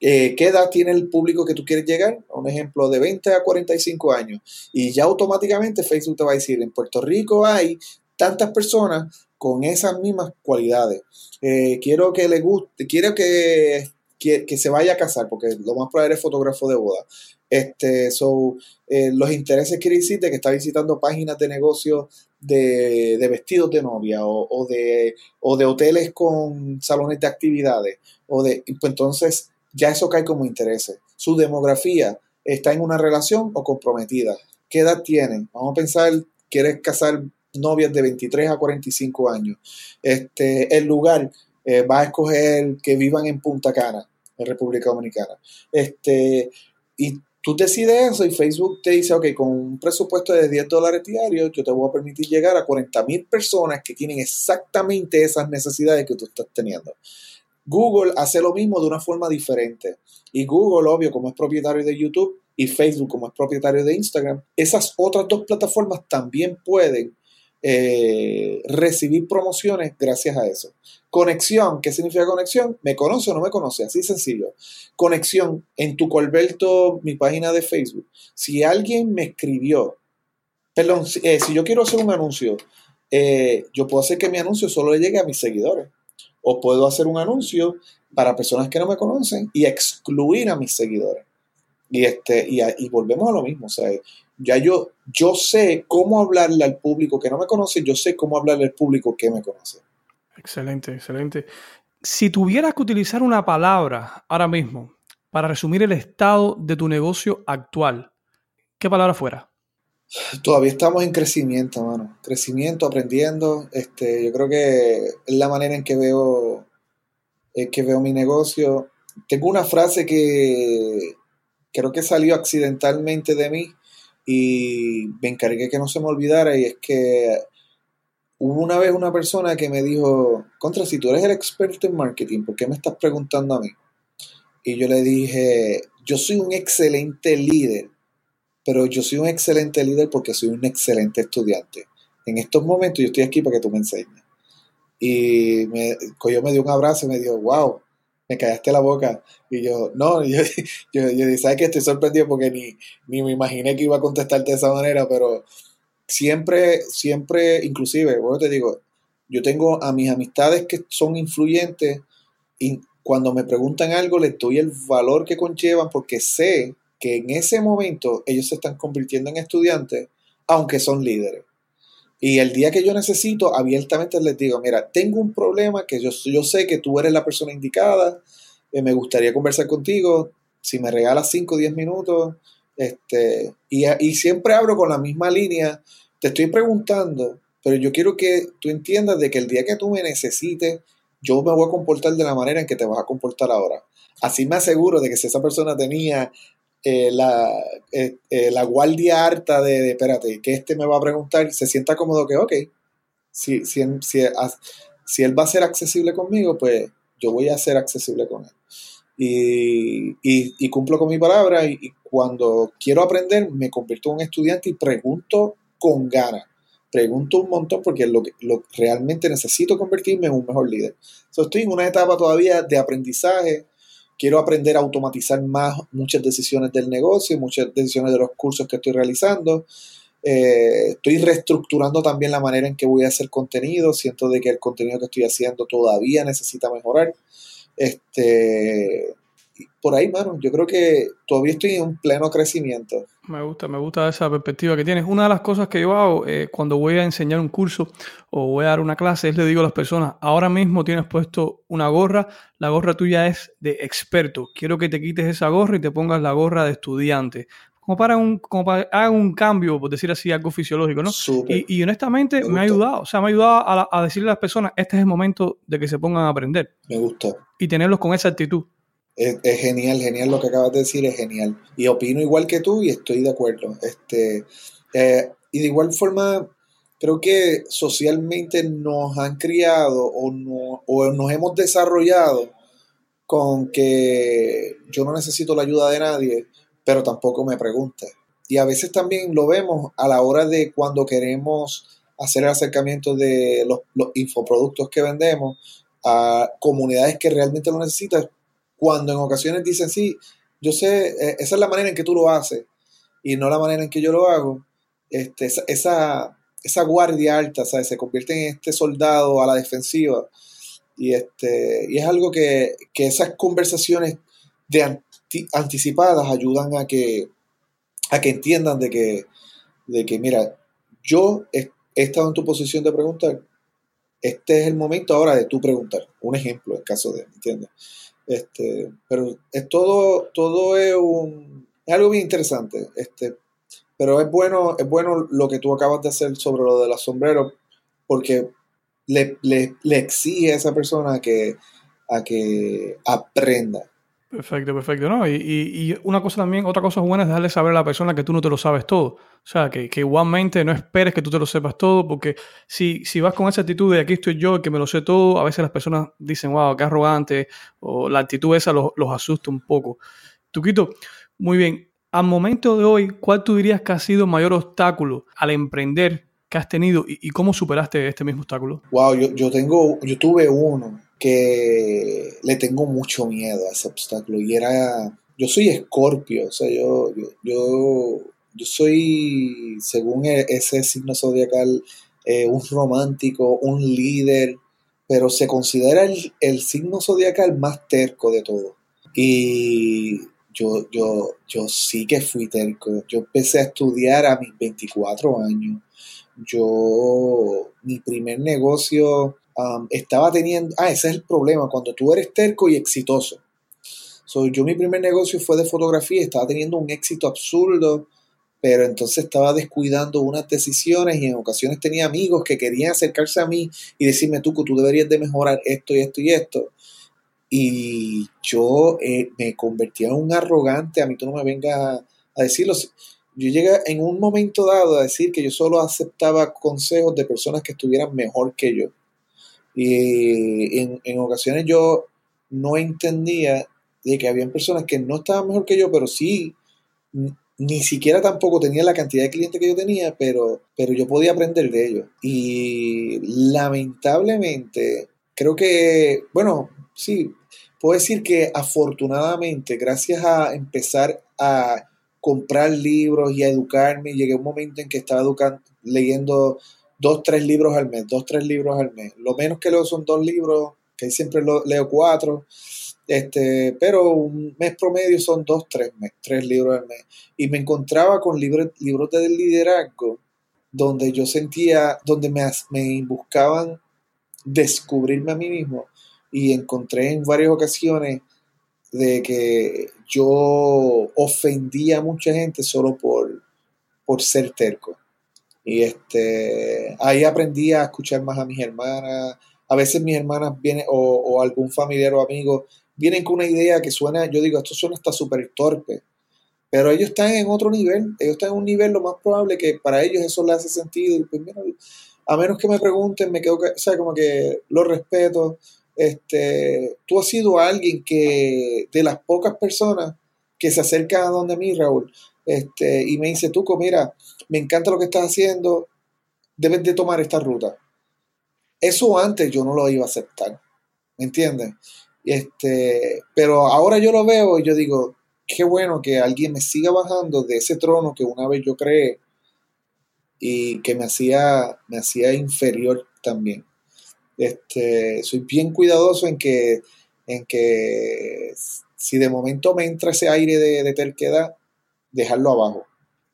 Eh, ¿Qué edad tiene el público que tú quieres llegar? Un ejemplo, de 20 a 45 años. Y ya automáticamente Facebook te va a decir, en Puerto Rico hay tantas personas con esas mismas cualidades. Eh, quiero que le guste, quiero que, que, se vaya a casar, porque lo más probable es fotógrafo de boda. Este, so, eh, los intereses quiere decir que está visitando páginas de negocio de, vestidos de novia o, de, o de hoteles con salones de actividades. O de, pues entonces ya eso cae como intereses. Su demografía está en una relación o comprometida. ¿Qué edad tienen? Vamos a pensar, quieres casar novias de 23 a 45 años. Este, el lugar eh, va a escoger que vivan en Punta Cana, en República Dominicana. Este, y Tú decides eso y Facebook te dice, ok, con un presupuesto de 10 dólares diarios, yo te voy a permitir llegar a 40 mil personas que tienen exactamente esas necesidades que tú estás teniendo. Google hace lo mismo de una forma diferente. Y Google, obvio, como es propietario de YouTube y Facebook como es propietario de Instagram, esas otras dos plataformas también pueden eh, recibir promociones gracias a eso. Conexión, ¿qué significa conexión? ¿Me conoce o no me conoce? Así sencillo. Conexión en tu Colberto, mi página de Facebook. Si alguien me escribió, perdón, si, eh, yo quiero hacer un anuncio, eh, yo puedo hacer que mi anuncio solo le llegue a mis seguidores. O puedo hacer un anuncio para personas que no me conocen y excluir a mis seguidores. Y, este, y, y volvemos a lo mismo. O sea, ya yo, yo sé cómo hablarle al público que no me conoce, yo sé cómo hablarle al público que me conoce. Excelente, excelente. Si tuvieras que utilizar una palabra ahora mismo para resumir el estado de tu negocio actual, ¿qué palabra fuera? Todavía estamos en crecimiento, mano. Crecimiento, aprendiendo. Este, yo creo que es la manera en que veo, que veo mi negocio. Tengo una frase que creo que salió accidentalmente de mí, y me encargué que no se me olvidara y es que hubo una vez una persona que me dijo, contra, si tú eres el experto en marketing, ¿por qué me estás preguntando a mí? Y yo le dije, yo soy un excelente líder, pero yo soy un excelente líder porque soy un excelente estudiante. En estos momentos yo estoy aquí para que tú me enseñes. Y me, yo me dio un abrazo y me dijo, wow, me callaste la boca. Y yo, no, yo, yo, yo ¿sabes que Estoy sorprendido porque ni, ni me imaginé que iba a contestarte de esa manera, pero siempre, siempre, inclusive, bueno, te digo, yo tengo a mis amistades que son influyentes y cuando me preguntan algo les doy el valor que conllevan porque sé que en ese momento ellos se están convirtiendo en estudiantes, aunque son líderes. Y el día que yo necesito, abiertamente les digo, mira, tengo un problema que yo, yo sé que tú eres la persona indicada, eh, me gustaría conversar contigo, si me regalas 5 o 10 minutos, este, y, y siempre abro con la misma línea, te estoy preguntando, pero yo quiero que tú entiendas de que el día que tú me necesites, yo me voy a comportar de la manera en que te vas a comportar ahora. Así me aseguro de que si esa persona tenía eh, la, eh, eh, la guardia harta de, espérate, que este me va a preguntar, se sienta cómodo que, ok, si, si, si, él va a ser accesible conmigo, pues yo voy a ser accesible con él. Y, y, cumplo con mi palabra y, cuando quiero aprender me convierto en un estudiante y pregunto con ganas. Pregunto un montón porque lo, lo, realmente necesito convertirme en un mejor líder. estoy en una etapa todavía de aprendizaje, quiero aprender a automatizar más muchas decisiones del negocio, muchas decisiones de los cursos que estoy realizando. Eh, estoy reestructurando también la manera en que voy a hacer contenido. Siento de que el contenido que estoy haciendo todavía necesita mejorar. Este, por ahí, mano, yo creo que todavía estoy en un pleno crecimiento. Me gusta, me gusta esa perspectiva que tienes. Una de las cosas que yo hago eh, cuando voy a enseñar un curso o voy a dar una clase es le digo a las personas, ahora mismo tienes puesto una gorra, la gorra tuya es de experto. Quiero que te quites esa gorra y te pongas la gorra de estudiante. Como para, un, como para hacer un cambio, por decir así, algo fisiológico, ¿no? Y, y, honestamente me, ha ayudado, o sea, me ha ayudado a, a decirle a las personas, este es el momento de que se pongan a aprender. Me gusta. Y tenerlos con esa actitud. Es, genial, genial lo que acabas de decir, es genial. Y opino igual que tú y estoy de acuerdo. Este, eh, y de igual forma, creo que socialmente nos han criado o, no, o nos hemos desarrollado con que yo no necesito la ayuda de nadie, pero tampoco me preguntes. Y a veces también lo vemos a la hora de cuando queremos hacer el acercamiento de los, los infoproductos que vendemos a comunidades que realmente lo necesitan, cuando en ocasiones dicen, sí, yo sé, eh, esa es la manera en que tú lo haces y no la manera en que yo lo hago, este, esa, esa, guardia alta se convierte en este soldado a la defensiva. Y, este, y es algo que, esas conversaciones de anticipadas ayudan a que, a que entiendan de que, de que, mira, yo he, estado en tu posición de preguntar, este es el momento ahora de tú preguntar. Un ejemplo, en caso de, ¿entiendes? Este, pero es todo, todo es, un, es algo bien interesante. Este, pero es bueno, es bueno lo que tú acabas de hacer sobre lo de los sombreros, porque le, le, exige a esa persona que, a que aprenda. Perfecto, perfecto. ¿no? Y, y, una cosa también, otra cosa buena es dejarle saber a la persona que tú no te lo sabes todo. O sea, que, que igualmente no esperes que tú te lo sepas todo, porque si, si vas con esa actitud de aquí estoy yo, que me lo sé todo, a veces las personas dicen, wow, qué arrogante, o la actitud esa los, los asusta un poco. Tuquito, muy bien. Al momento de hoy, ¿cuál tú dirías que ha sido el mayor obstáculo al emprender que has tenido y, cómo superaste este mismo obstáculo? Wow, yo, yo, tengo, yo tuve uno que le tengo mucho miedo a ese obstáculo y era, yo soy escorpio, o sea, yo, yo, yo, soy, según e, ese signo zodiacal, eh, un romántico, un líder, pero se considera el, el signo zodiacal más terco de todo. Y yo, yo, yo sí que fui terco. Yo empecé a estudiar a mis 24 años. Yo, mi primer negocio um, estaba teniendo, ah, ese es el problema, cuando tú eres terco y exitoso. So, yo mi primer negocio fue de fotografía, estaba teniendo un éxito absurdo, pero entonces estaba descuidando unas decisiones y en ocasiones tenía amigos que querían acercarse a mí y decirme, tú, tú deberías de mejorar esto y esto y esto. Y yo eh, me convertía en un arrogante, a mí tú no me vengas a decirlo. Yo llegué en un momento dado a decir que yo solo aceptaba consejos de personas que estuvieran mejor que yo. Y en, ocasiones yo no entendía de que habían personas que no estaban mejor que yo, pero sí, ni siquiera tampoco tenía la cantidad de clientes que yo tenía, pero, pero yo podía aprender de ellos. Y lamentablemente, creo que, bueno, sí, puedo decir que afortunadamente, gracias a empezar a comprar libros y a educarme, llegué a un momento en que estaba educando, leyendo dos, tres libros al mes, dos, tres libros al mes. Lo menos que leo son dos libros, que siempre leo cuatro, este, pero un mes promedio son dos, tres, tres libros al mes. Y me encontraba con libros, libros de liderazgo, donde yo sentía, donde me, me buscaban descubrirme a mí mismo y encontré en varias ocasiones de que yo ofendía a mucha gente solo por, por ser terco. Y este, ahí aprendí a escuchar más a mis hermanas. A veces mis hermanas vienen, o, algún familiar o amigo, vienen con una idea que suena, yo digo, esto suena hasta súper torpe. Pero ellos están en otro nivel, ellos están en un nivel lo más probable que para ellos eso les hace sentido. pues a menos que me pregunten, me quedo, o sea, como que lo respeto, este, tú has sido alguien que, de las pocas personas que se acercan a donde mí, Raúl, este, y me dice, tú, mira, me encanta lo que estás haciendo, debes de tomar esta ruta. Eso antes yo no lo iba a aceptar, ¿me entiendes? Este, pero ahora yo lo veo y yo digo, qué bueno que alguien me siga bajando de ese trono que una vez yo creé y que me hacía, me hacía inferior también. Este, soy bien cuidadoso en que, en que si de momento me entra ese aire de, de terquedad, dejarlo abajo.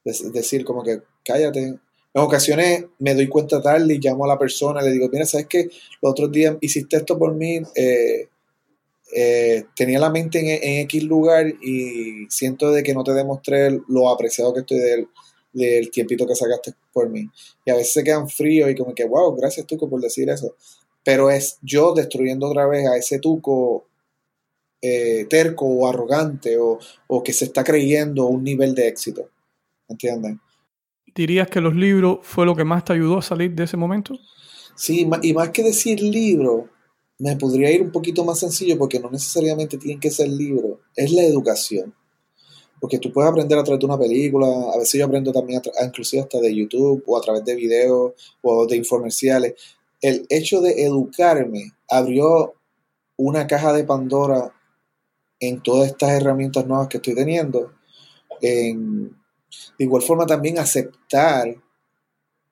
Es decir, como que cállate. En ocasiones me doy cuenta tarde y llamo a la persona, le digo, mira, ¿sabes qué? Los otros días hiciste esto por mí, eh, eh, tenía la mente en, X lugar y siento de que no te demostré lo apreciado que estoy del, del tiempito que sacaste por mí. Y a veces se quedan fríos y como que, wow, gracias Tuco por decir eso pero es yo destruyendo otra vez a ese tuco eh, terco o arrogante o, que se está creyendo un nivel de éxito. ¿Entienden? ¿Dirías que los libros fue lo que más te ayudó a salir de ese momento? Sí, y más que decir libro, me podría ir un poquito más sencillo porque no necesariamente tienen que ser libros, es la educación. Porque tú puedes aprender a través de una película, a veces yo aprendo también, inclusive hasta de YouTube o a través de videos o de informerciales el hecho de educarme abrió una caja de Pandora en todas estas herramientas nuevas que estoy teniendo. de igual forma también aceptar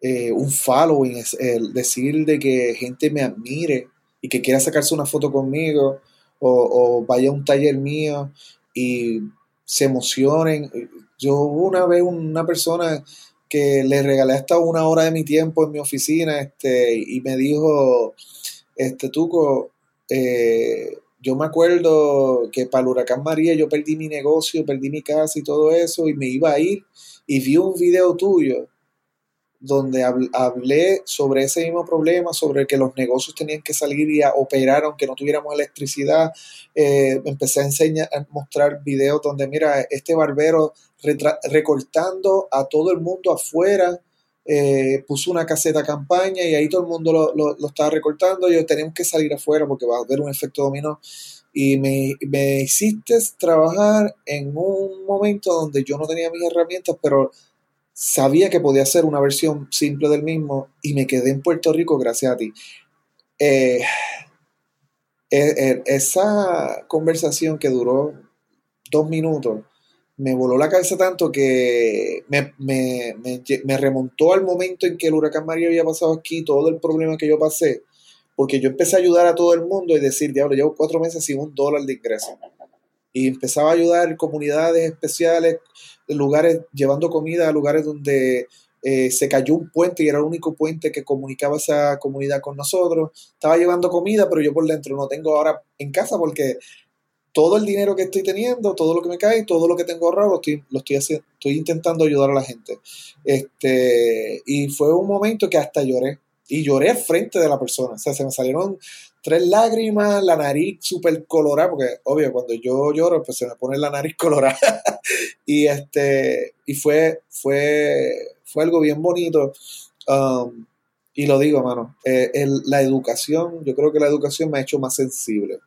eh, un following, el decir de que gente me admire y que quiera sacarse una foto conmigo o, vaya a un taller mío y se emocionen. Yo una vez una persona que le regalé hasta una hora de mi tiempo en mi oficina este, y me dijo, este Tuco, eh, yo me acuerdo que para el huracán María yo perdí mi negocio, perdí mi casa y todo eso y me iba a ir y vi un video tuyo donde hablé sobre ese mismo problema, sobre que los negocios tenían que salir y a operar aunque no tuviéramos electricidad. Eh, empecé a enseñar, a mostrar videos donde, mira, este barbero recortando a todo el mundo afuera, eh, puso una caseta campaña y ahí todo el mundo lo, lo, estaba recortando. Yo tenemos que salir afuera porque va a haber un efecto dominó. Y me, me hiciste trabajar en un momento donde yo no tenía mis herramientas, pero sabía que podía ser una versión simple del mismo y me quedé en Puerto Rico gracias a ti. Eh, eh, eh, esa conversación que duró dos minutos me voló la cabeza tanto que me, me, remontó al momento en que el huracán María había pasado aquí, todo el problema que yo pasé, porque yo empecé a ayudar a todo el mundo y decir, diablo, llevo cuatro meses sin un dólar de ingreso. Y empezaba a ayudar comunidades especiales, lugares, llevando comida a lugares donde eh, se cayó un puente y era el único puente que comunicaba esa comunidad con nosotros. Estaba llevando comida, pero yo por dentro no tengo ahora en casa porque todo el dinero que estoy teniendo, todo lo que me cae, todo lo que tengo ahorrado, lo estoy, lo estoy haciendo, estoy intentando ayudar a la gente. Este, y fue un momento que hasta lloré. Y lloré frente de la persona. O sea, se me salieron tres lágrimas, la nariz súper colorada, porque obvio, cuando yo lloro, pues se me pone la nariz colorada. y este, y fue, fue, fue algo bien bonito. Um, y lo digo, mano, eh, la educación, yo creo que la educación me ha hecho más sensible.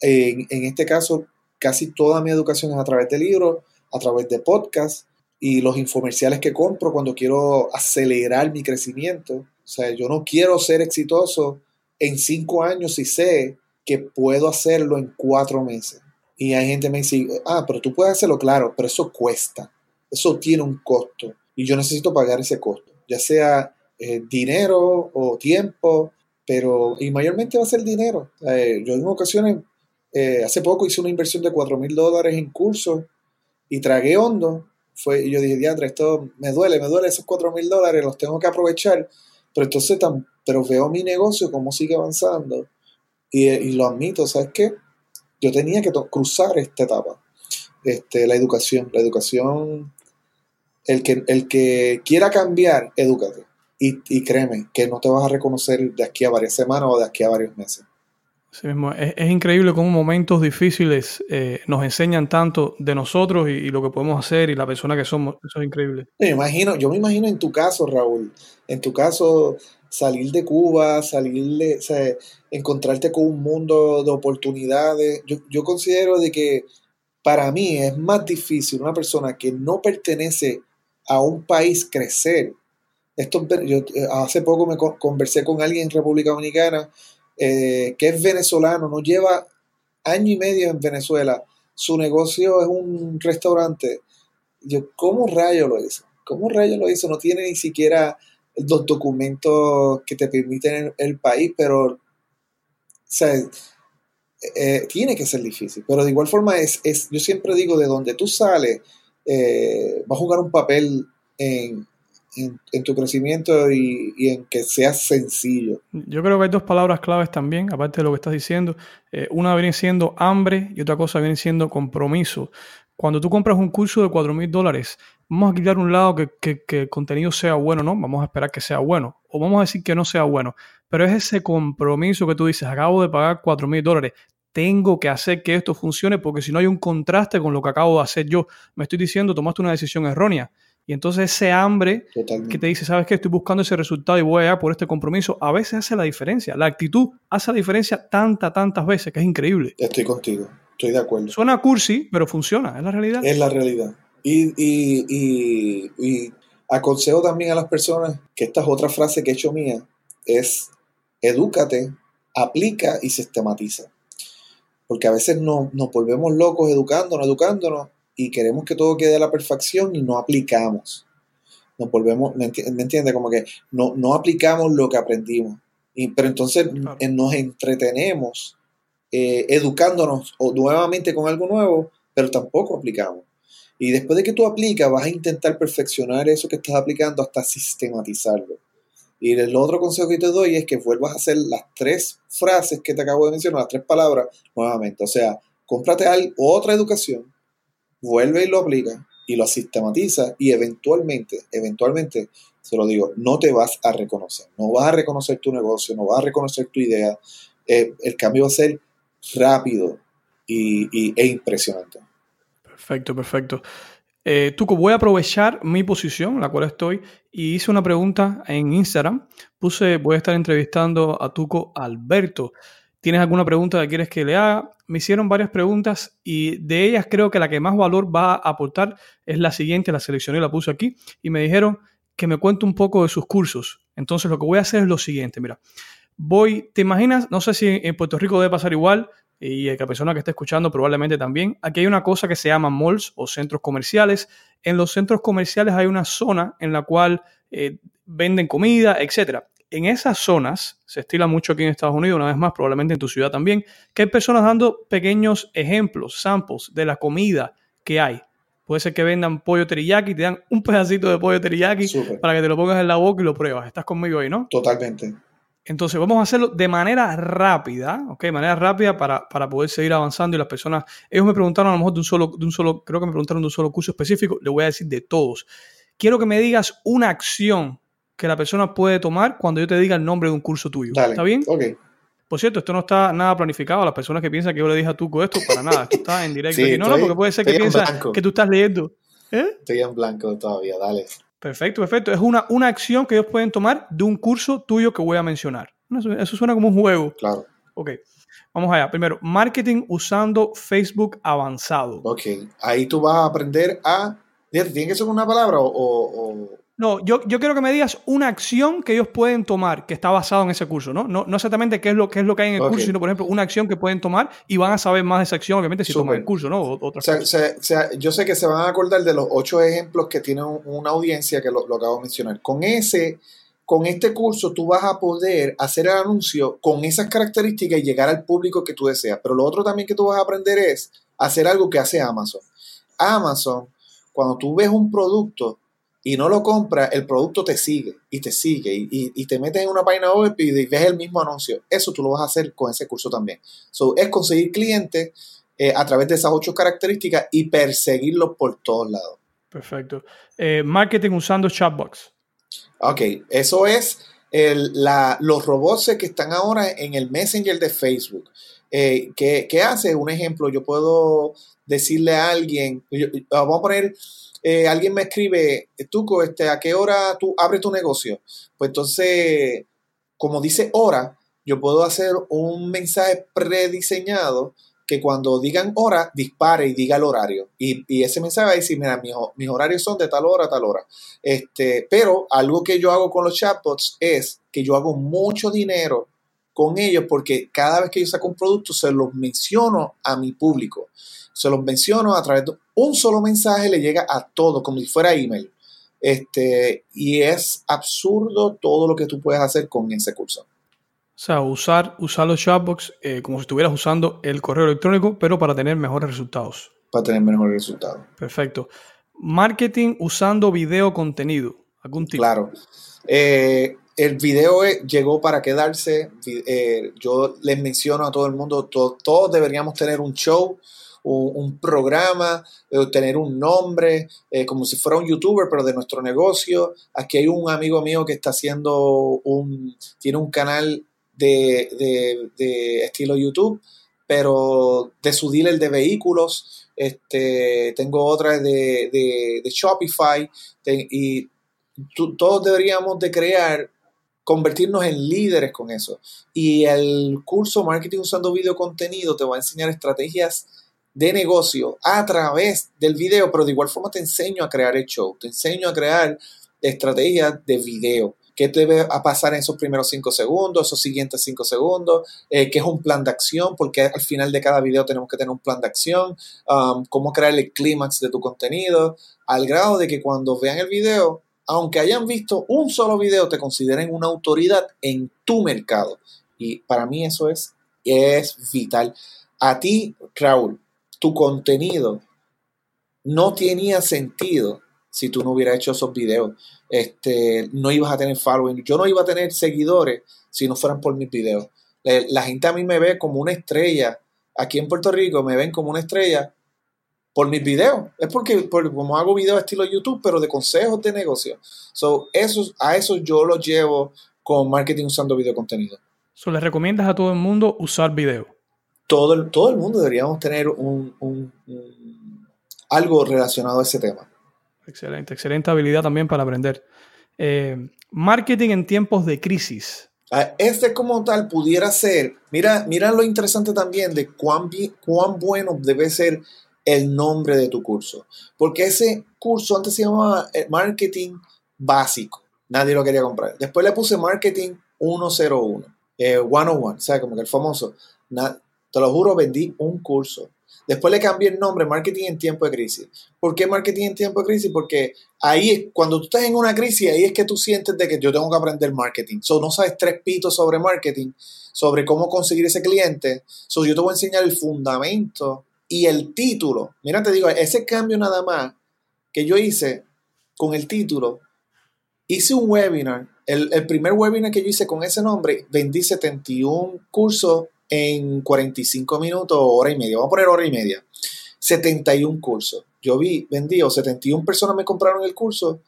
En, este caso, casi toda mi educación es a través de libros, a través de podcasts y los infomerciales que compro cuando quiero acelerar mi crecimiento. O sea, yo no quiero ser exitoso en cinco años y sé que puedo hacerlo en cuatro meses. Y hay gente que me dice, ah, pero tú puedes hacerlo, claro, pero eso cuesta, eso tiene un costo y yo necesito pagar ese costo, ya sea eh, dinero o tiempo, pero y mayormente va a ser dinero. Eh, yo en ocasiones, eh, hace poco hice una inversión de cuatro mil dólares en cursos y tragué hondo. Fue, y yo dije, diadre, esto me duele, me duele esos cuatro mil dólares, los tengo que aprovechar. Pero entonces pero veo mi negocio, cómo sigue avanzando, y, lo admito, ¿sabes qué? Yo tenía que cruzar esta etapa, este, la educación, la educación, el que, el que quiera cambiar, edúcate, y, y créeme que no te vas a reconocer de aquí a varias semanas o de aquí a varios meses. Es, increíble cómo momentos difíciles eh, nos enseñan tanto de nosotros y, lo que podemos hacer y la persona que somos. Eso es increíble. Me imagino, yo me imagino en tu caso, Raúl, en tu caso, salir de Cuba, salir de, o sea, encontrarte con un mundo de oportunidades. Yo, yo considero de que para mí es más difícil una persona que no pertenece a un país crecer. Esto, eh, hace poco me conversé con alguien en República Dominicana eh, que es venezolano, no lleva año y medio en Venezuela, su negocio es un restaurante. Yo, ¿cómo rayo lo hizo? ¿Cómo rayo lo hizo? No tiene ni siquiera los documentos que te permiten el, país, pero o sea, eh, tiene que ser difícil. Pero de igual forma, es, es yo siempre digo, de donde tú sales, eh, va a jugar un papel en, en, tu crecimiento y, en que seas sencillo. Yo creo que hay dos palabras claves también, aparte de lo que estás diciendo. Eh, una viene siendo hambre y otra cosa viene siendo compromiso. Cuando tú compras un curso de 4 mil dólares, vamos a quitar un lado que, que, el contenido sea bueno, ¿no? Vamos a esperar que sea bueno. O vamos a decir que no sea bueno. Pero es ese compromiso que tú dices, acabo de pagar 4 mil dólares tengo que hacer que esto funcione porque si no hay un contraste con lo que acabo de hacer yo. Me estoy diciendo, tomaste una decisión errónea. Y entonces ese hambre que te dice, sabes que estoy buscando ese resultado y voy a por este compromiso, a veces hace la diferencia. La actitud hace la diferencia tantas, tantas veces que es increíble. Estoy contigo, estoy de acuerdo. Suena cursi, pero funciona, es la realidad. Es la realidad. Y, y, y, aconsejo también a las personas que esta es otra frase que he hecho mía, es edúcate, aplica y sistematiza. Porque a veces nos volvemos locos educándonos, educándonos, y queremos que todo quede a la perfección y no aplicamos. Nos volvemos, ¿me, entiende? Como que no, no aplicamos lo que aprendimos. Y, pero entonces nos entretenemos eh, educándonos o nuevamente con algo nuevo, pero tampoco aplicamos. Y después de que tú aplicas, vas a intentar perfeccionar eso que estás aplicando hasta sistematizarlo. Y el otro consejo que te doy es que vuelvas a hacer las tres frases que te acabo de mencionar, las tres palabras, nuevamente. O sea, cómprate otra educación, vuelve y lo aplica, y lo sistematizas y eventualmente, eventualmente, se lo digo, no te vas a reconocer, no vas a reconocer tu negocio, no vas a reconocer tu idea, eh, el cambio va a ser rápido y, e impresionante. Perfecto, perfecto. Eh, Tuco, voy a aprovechar mi posición, en la cual estoy, y hice una pregunta en Instagram. Puse, voy a estar entrevistando a Tuco Alberto. ¿Tienes alguna pregunta que quieres que le haga? Me hicieron varias preguntas y de ellas creo que la que más valor va a aportar es la siguiente, la seleccioné y la puse aquí, y me dijeron que me cuente un poco de sus cursos. Entonces lo que voy a hacer es lo siguiente, mira, voy, ¿te imaginas? No sé si en Puerto Rico debe pasar igual, y la persona que está escuchando probablemente también. Aquí hay una cosa que se llama malls o centros comerciales. En los centros comerciales hay una zona en la cual eh, venden comida, etc. En esas zonas, se estila mucho aquí en Estados Unidos, una vez más, probablemente en tu ciudad también, que hay personas dando pequeños ejemplos, samples de la comida que hay. Puede ser que vendan pollo teriyaki, te dan un pedacito de pollo teriyaki para que te lo pongas en la boca y lo pruebas. Estás conmigo ahí, ¿no? Totalmente. Entonces vamos a hacerlo de manera rápida, ¿ok? De manera rápida para, poder seguir avanzando y las personas, ellos me preguntaron a lo mejor de un solo, de un solo, creo que me preguntaron de un solo curso específico, le voy a decir de todos. Quiero que me digas una acción que la persona puede tomar cuando yo te diga el nombre de un curso tuyo. ¿Está bien? Ok. Por cierto, esto no está nada planificado. Las personas que piensan que yo le dije a Tuco esto, para nada. Esto está en directo. no, no, porque puede ser que piensa que tú estás leyendo. ¿Eh? Estoy en blanco todavía, dale. Perfecto, perfecto. Es una, una acción que ellos pueden tomar de un curso tuyo que voy a mencionar. Eso, suena como un juego. Claro. Ok. Vamos allá. Primero, marketing usando Facebook avanzado. Ok. Ahí tú vas a aprender a. ¿Tiene que ser una palabra o, no, yo, yo, quiero que me digas una acción que ellos pueden tomar que está basado en ese curso, ¿no? No, no exactamente qué es, lo, qué es lo que hay en el curso, sino, por ejemplo, una acción que pueden tomar y van a saber más de esa acción, obviamente, si toman el curso, ¿no? O, sea, yo sé que se van a acordar de los ocho ejemplos que tiene una audiencia que lo, lo acabo de mencionar. Con ese, con este curso tú vas a poder hacer el anuncio con esas características y llegar al público que tú deseas. Pero lo otro también que tú vas a aprender es hacer algo que hace Amazon. Amazon, cuando tú ves un producto, y no lo compras, el producto te sigue y te sigue y, te metes en una página web y ves el mismo anuncio. Eso tú lo vas a hacer con ese curso también. So, es conseguir clientes eh, a través de esas ocho características y perseguirlos por todos lados. Perfecto. Eh, marketing usando chatbox. Ok, eso es los robots que están ahora en el Messenger de Facebook. Eh, ¿qué, ¿qué, hace? Un ejemplo, yo puedo decirle a alguien, vamos a poner eh, alguien me escribe, Tuco, este, ¿a qué hora tú abres tu negocio? Pues entonces, como dice hora, yo puedo hacer un mensaje prediseñado que cuando digan hora, dispare y diga el horario. Y, ese mensaje va a decir, mira, mis, horarios son de tal hora a tal hora. Este, pero algo que yo hago con los chatbots es que yo hago mucho dinero con ellos porque cada vez que yo saco un producto se los menciono a mi público se los menciono a través de un solo mensaje, le llega a todo, como si fuera email. Este, y es absurdo todo lo que tú puedes hacer con ese curso. O sea, usar, usar los chatbox eh, como si estuvieras usando el correo electrónico, pero para tener mejores resultados. Para tener mejores resultados. Perfecto. Marketing usando video contenido. ¿Algún tipo? Claro. Eh, el video llegó para quedarse. Eh, yo les menciono a todo el mundo, todos deberíamos tener un show un, programa, eh, tener un nombre, eh, como si fuera un youtuber, pero de nuestro negocio. Aquí hay un amigo mío que está haciendo un, tiene un canal de, estilo YouTube, pero de su dealer de vehículos. Este, tengo otra de, de Shopify y todos deberíamos de crear convertirnos en líderes con eso. Y el curso Marketing usando video contenido te va a enseñar estrategias de negocio a través del video, pero de igual forma te enseño a crear el show, te enseño a crear estrategias de video. ¿Qué debe a pasar en esos primeros cinco segundos, esos siguientes cinco segundos? Eh, ¿Qué es un plan de acción? Porque al final de cada video tenemos que tener un plan de acción. Um, ¿Cómo crear el clímax de tu contenido? Al grado de que cuando vean el video, aunque hayan visto un solo video, te consideren una autoridad en tu mercado. Y para mí eso es, es vital. A ti, Raúl, tu contenido no tenía sentido si tú no hubieras hecho esos videos. Este, no ibas a tener following. Yo no iba a tener seguidores si no fueran por mis videos. La gente a mí me ve como una estrella. Aquí en Puerto Rico me ven como una estrella por mis videos. Es porque por, como hago videos estilo YouTube, pero de consejos de negocio. So, eso, a eso yo lo llevo con marketing usando video contenido. So, ¿Le recomiendas a todo el mundo usar video? Todo el, todo el mundo deberíamos tener un, un, algo relacionado a ese tema. Excelente, excelente habilidad también para aprender. Eh, marketing en tiempos de crisis. Ah, este como tal pudiera ser, mira, mira lo interesante también de cuán, cuán bueno debe ser el nombre de tu curso. Porque ese curso antes se llamaba eh, marketing básico. Nadie lo quería comprar. Después le puse marketing 101, eh, 101, o sea, como que el famoso. te lo juro, vendí un curso. Después le cambié el nombre, Marketing en tiempo de crisis. ¿Por qué Marketing en tiempo de crisis? Porque ahí, cuando tú estás en una crisis, ahí es que tú sientes de que yo tengo que aprender marketing. So, no sabes tres pitos sobre marketing, sobre cómo conseguir ese cliente. So, yo te voy a enseñar el fundamento y el título. Mira, te digo, ese cambio nada más que yo hice con el título, hice un webinar. El, el primer webinar que yo hice con ese nombre, vendí 71 cursos en 45 minutos hora y media. Vamos a poner hora y media. 71 cursos. Yo vi, vendí, o 71 personas me compraron el curso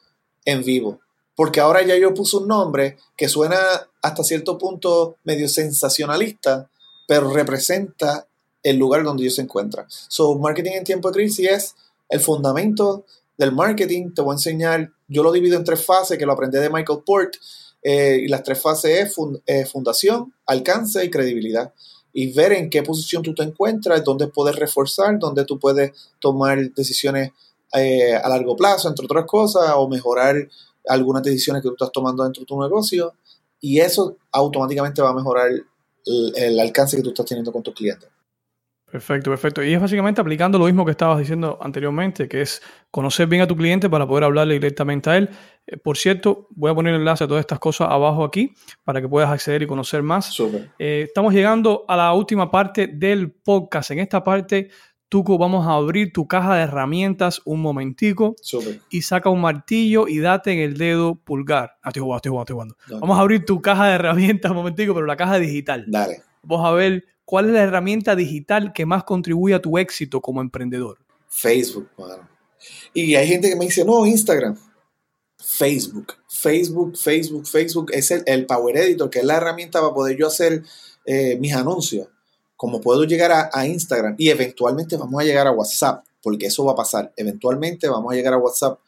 en vivo. Porque ahora ya yo puse un nombre que suena hasta cierto punto medio sensacionalista, pero representa el lugar donde ellos se encuentran. So, marketing en tiempo de crisis es el fundamento del marketing. Te voy a enseñar, yo lo divido en tres fases, que lo aprendí de Michael Port. Eh, y las tres fases es eh, fundación, alcance y credibilidad. Y ver en qué posición tú te encuentras, dónde puedes reforzar, dónde tú puedes tomar decisiones eh, a largo plazo, entre otras cosas, o mejorar algunas decisiones que tú estás tomando dentro de tu negocio. Y eso automáticamente va a mejorar el alcance que tú estás teniendo con tus clientes. Perfecto, perfecto. Y es básicamente aplicando lo mismo que estabas diciendo anteriormente, que es conocer bien a tu cliente para poder hablarle directamente a él. Eh, por cierto, voy a poner el enlace a todas estas cosas abajo aquí para que puedas acceder y conocer más. Eh, estamos llegando a la última parte del podcast. En esta parte, Tuco, vamos a abrir tu caja de herramientas un momentico y saca un martillo y date en el dedo pulgar. Ah, estoy jugando, estoy jugando, estoy jugando. Vamos a abrir tu caja de herramientas un momentico, pero la caja digital. Dale. Vamos a ver ¿Cuál es la herramienta digital que más contribuye a tu éxito como emprendedor? Facebook, mano. Y hay gente que me dice, no, Instagram. Facebook, Facebook, Facebook, Facebook es el, Power Editor, que es la herramienta para poder yo hacer eh, mis anuncios. Como puedo llegar a Instagram y eventualmente vamos a llegar a WhatsApp, porque eso va a pasar. Eventualmente vamos a llegar a WhatsApp.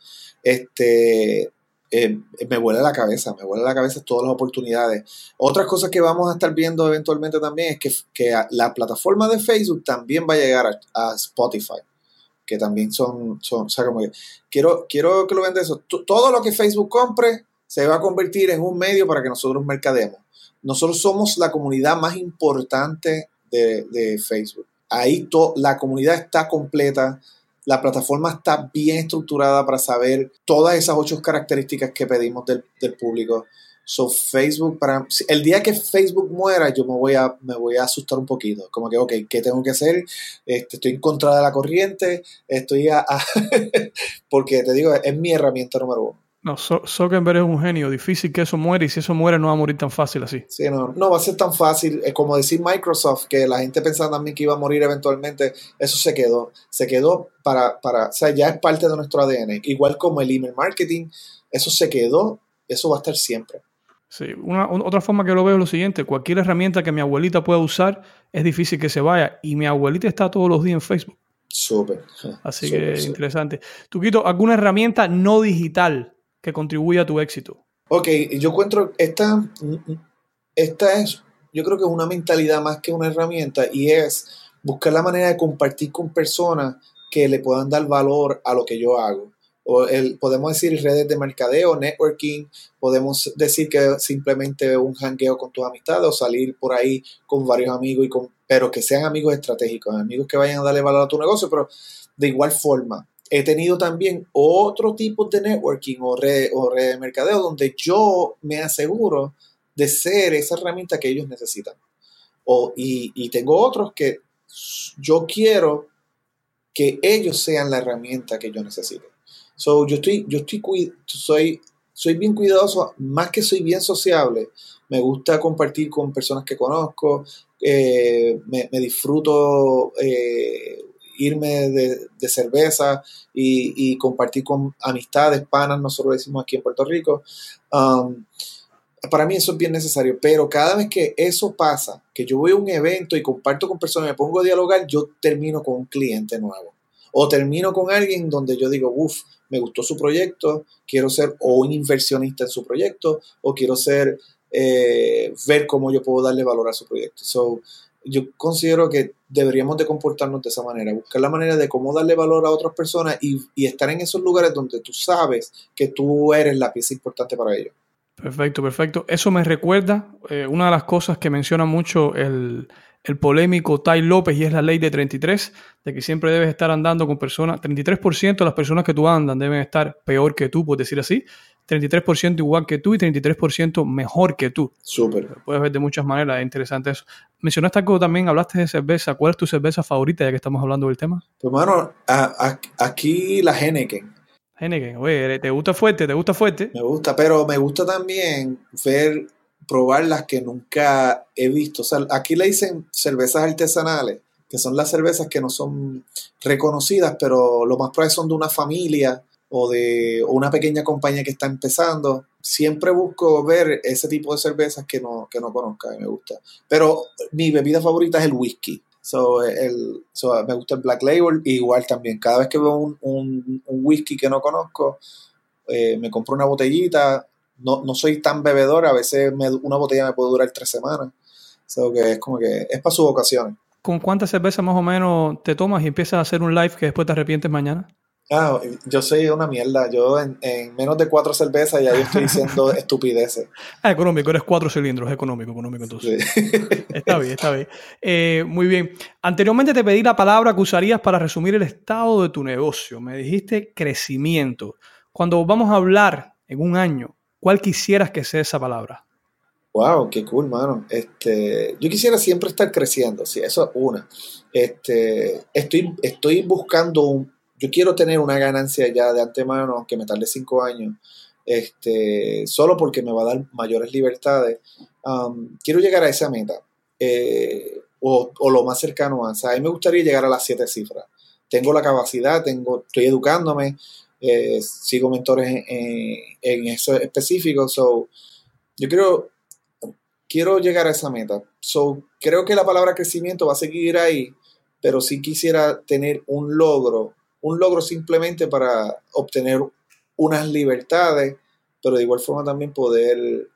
Este, eh, me vuela la cabeza, me vuela la cabeza todas las oportunidades. Otras cosas que vamos a estar viendo eventualmente también es que, que la plataforma de Facebook también va a llegar a, Spotify, que también son, son quiero, quiero que lo vean de eso. todo lo que Facebook compre se va a convertir en un medio para que nosotros mercademos. Nosotros somos la comunidad más importante de, de Facebook. Ahí la comunidad está completa la plataforma está bien estructurada para saber todas esas ocho características que pedimos del, público. So Facebook, para el día que Facebook muera, yo me voy a, me voy a asustar un poquito. Como que, ok, ¿qué tengo que hacer? Este, estoy en contra de la corriente, estoy a, porque te digo, es mi herramienta número uno. No, Zuckerberg es un genio. Difícil que eso muera y si eso muere no va a morir tan fácil así. Sí, no, no va a ser tan fácil. Es como decir Microsoft, que la gente pensaba también que iba a morir eventualmente. Eso se quedó. Se quedó para, para, o sea, ya es parte de nuestro ADN. Igual como el email marketing, eso se quedó, eso va a estar siempre. Sí, una, otra forma que lo veo es lo siguiente, cualquier herramienta que mi abuelita pueda usar es difícil que se vaya y mi abuelita está todos los días en Facebook. Súper. Así que interesante. Tuquito, ¿alguna herramienta no digital que contribuye a tu éxito? Ok, yo encuentro, esta, esta es, yo creo que es una mentalidad más que una herramienta y es buscar la manera de compartir con personas que le puedan dar valor a lo que yo hago. O el, podemos decir redes de mercadeo, networking, podemos decir que simplemente un hangueo con tus amistades o salir por ahí con varios amigos, y con, pero que sean amigos estratégicos, amigos que vayan a darle valor a tu negocio, pero de igual forma, he tenido también otro tipo de networking o red, de mercadeo donde yo me aseguro de ser esa herramienta que ellos necesitan. O, y, tengo otros que yo quiero que ellos sean la herramienta que yo necesito. So, yo estoy, yo estoy, soy, soy bien cuidadoso, más que soy bien sociable. Me gusta compartir con personas que conozco, eh, me, disfruto eh, irme de, cerveza y, compartir con amistades, panas, nosotros lo decimos aquí en Puerto Rico. Um, para mí eso es bien necesario, pero cada vez que eso pasa, que yo voy a un evento y comparto con personas, me pongo a dialogar, yo termino con un cliente nuevo. O termino con alguien donde yo digo, uff, me gustó su proyecto, quiero ser o un inversionista en su proyecto, o quiero ser, eh, ver cómo yo puedo darle valor a su proyecto. So, yo considero que deberíamos de comportarnos de esa manera, buscar la manera de cómo darle valor a otras personas y, estar en esos lugares donde tú sabes que tú eres la pieza importante para ellos. Perfecto, perfecto. Eso me recuerda eh, una de las cosas que menciona mucho el, el polémico Tai López y es la ley de 33, de que siempre debes estar andando con personas, 33% de las personas que tú andan deben estar peor que tú, por decir así, 33% igual que tú y 33% mejor que tú. Súper. Puedes ver de muchas maneras, es interesante eso. Mencionaste algo también, hablaste de cerveza, ¿cuál es tu cerveza favorita ya que estamos hablando del tema? Pues bueno, aquí la Henneken. Henneken, oye, ¿te gusta fuerte? ¿Te gusta fuerte? Me gusta, pero me gusta también ver probar las que nunca he visto. O sea, aquí le dicen cervezas artesanales, que son las cervezas que no son reconocidas, pero lo más probable son de una familia o de una pequeña compañía que está empezando. Siempre busco ver ese tipo de cervezas que no, que no conozca y me gusta. Pero mi bebida favorita es el whisky. So, el, me gusta el Black Label. Igual también, cada vez que veo un, un, whisky que no conozco, eh, me compro una botellita, no, no soy tan bebedor, a veces una botella me puede durar tres semanas. O que es como que es para sus ocasiones. ¿Con cuántas cervezas más o menos te tomas y empiezas a hacer un live que después te arrepientes mañana? Ah, yo soy una mierda. Yo en, menos de cuatro cervezas ya yo estoy diciendo estupideces. Ah, económico, eres cuatro cilindros, económico, económico entonces. Está bien, está bien. Eh, muy bien. Anteriormente te pedí la palabra que usarías para resumir el estado de tu negocio. Me dijiste crecimiento. Cuando vamos a hablar en un año ¿Cuál quisieras que sea esa palabra? Wow, qué cool, mano. Este, yo quisiera siempre estar creciendo, sí, eso es una. Este, estoy, estoy buscando un, yo quiero tener una ganancia ya de antemano, aunque me tarde cinco años, este, solo porque me va a dar mayores libertades. Um, quiero llegar a esa meta, eh, o, o, lo más cercano a, o sea, a mí me gustaría llegar a las siete cifras. Tengo la capacidad, tengo, estoy educándome, eh, sigo mentores en, en, eso específico. So, yo creo, quiero llegar a esa meta. So, creo que la palabra crecimiento va a seguir ahí, pero sí quisiera tener un logro, un logro simplemente para obtener unas libertades, pero de igual forma también poder,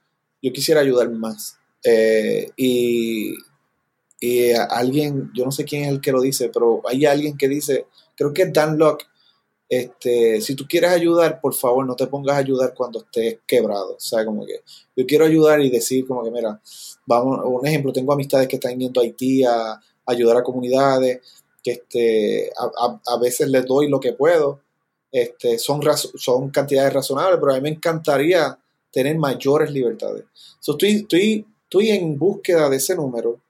yo quisiera ayudar más. Eh, y, y alguien, yo no sé quién es el que lo dice, pero hay alguien que dice, creo que Dan Locke este, si tú quieres ayudar, por favor, no te pongas a ayudar cuando estés quebrado. O sea, como que yo quiero ayudar y decir como que, mira, vamos, un ejemplo, tengo amistades que están yendo a Haití a, ayudar a comunidades, que este, a, veces les doy lo que puedo. Este, son, son cantidades razonables, pero a mí me encantaría tener mayores libertades. estoy, estoy, estoy en búsqueda de ese número,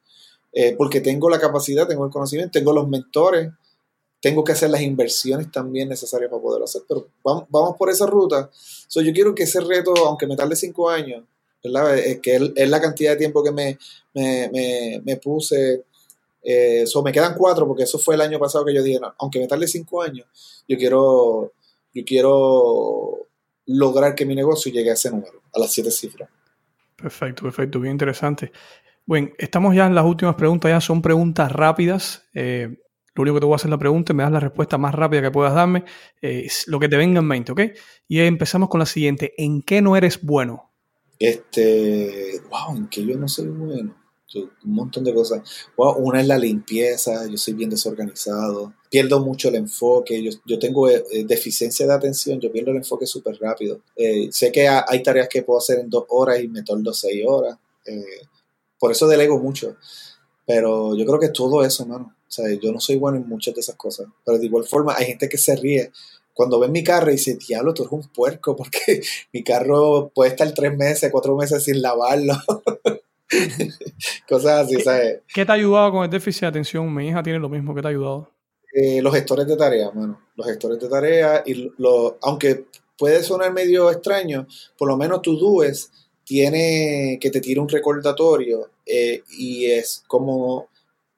eh, porque tengo la capacidad, tengo el conocimiento, tengo los mentores, tengo que hacer las inversiones también necesarias para poderlo hacer, pero vamos, vamos por esa ruta. So, yo quiero que ese reto, aunque me tarde cinco años, ¿verdad? Es, que es la cantidad de tiempo que me, me, me, puse. Eh, me quedan cuatro, porque eso fue el año pasado que yo dije, aunque me tarde cinco años, yo quiero, yo quiero lograr que mi negocio llegue a ese número, a las siete cifras. Perfecto, perfecto, bien interesante. Bueno, estamos ya en las últimas preguntas, ya son preguntas rápidas. Eh, lo único que te voy a hacer la pregunta y me das la respuesta más rápida que puedas darme, es lo que te venga en mente, ¿ok? Y empezamos con la siguiente. ¿En qué no eres bueno? Este, wow, en qué yo no soy bueno. Un montón de cosas. Wow, una es la limpieza, yo soy bien desorganizado, pierdo mucho el enfoque, yo, yo tengo eh, deficiencia de atención, yo pierdo el enfoque súper rápido. Eh, sé que hay tareas que puedo hacer en dos horas y me torno seis horas. Eh, por eso delego mucho. Pero yo creo que todo eso, mano. O sea, yo no soy bueno en muchas de esas cosas. Pero de igual forma, hay gente que se ríe cuando ven mi carro y dice, diablo, tú eres un puerco, porque mi carro puede estar tres meses, cuatro meses sin lavarlo. Cosas así, ¿sabes? ¿Qué te ha ayudado con el déficit de atención? Mi hija tiene lo mismo, ¿qué te ha ayudado? Eh, los gestores de tareas, mano. Los gestores de tareas, y lo, aunque puede sonar medio extraño, por lo menos tú dues tiene que te tire un recordatorio eh, y es como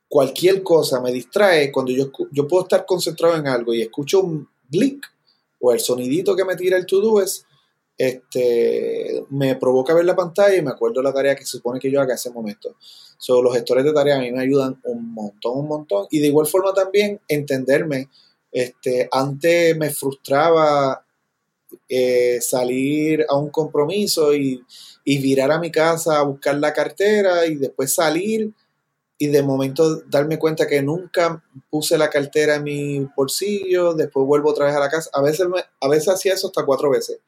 cualquier cosa me distrae, cuando yo, yo puedo estar concentrado en algo y escucho un blink o el sonidito que me tira el to-do es, este, me provoca ver la pantalla y me acuerdo la tarea que se supone que yo haga en ese momento. So, los gestores de tareas a mí me ayudan un montón, un montón. Y de igual forma también entenderme. Este, antes me frustraba eh, salir a un compromiso y, y virar a mi casa a buscar la cartera y después salir y de momento darme cuenta que nunca puse la cartera en mi bolsillo, después vuelvo otra vez a la casa. A veces, a veces hacía eso hasta cuatro veces.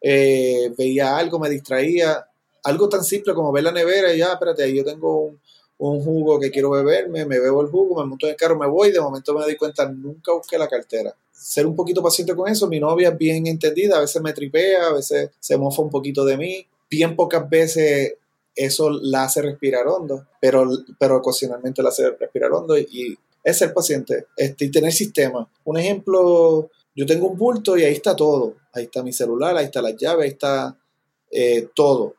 Eh, veía algo, me distraía, algo tan simple como ver la nevera y ya, espérate, ahí yo tengo un, un, jugo que quiero beberme, me bebo el jugo, me monto en el carro, me voy, de momento me doy cuenta, nunca busqué la cartera. Ser un poquito paciente con eso, mi novia es bien entendida, a veces me tripea, a veces se mofa un poquito de mí, bien pocas veces eso la hace respirar hondo, pero, pero ocasionalmente la hace respirar hondo y, es ser paciente este, y tener sistema. Un ejemplo, yo tengo un bulto y ahí está todo. Ahí está mi celular, ahí está la llave, ahí está eh, todo.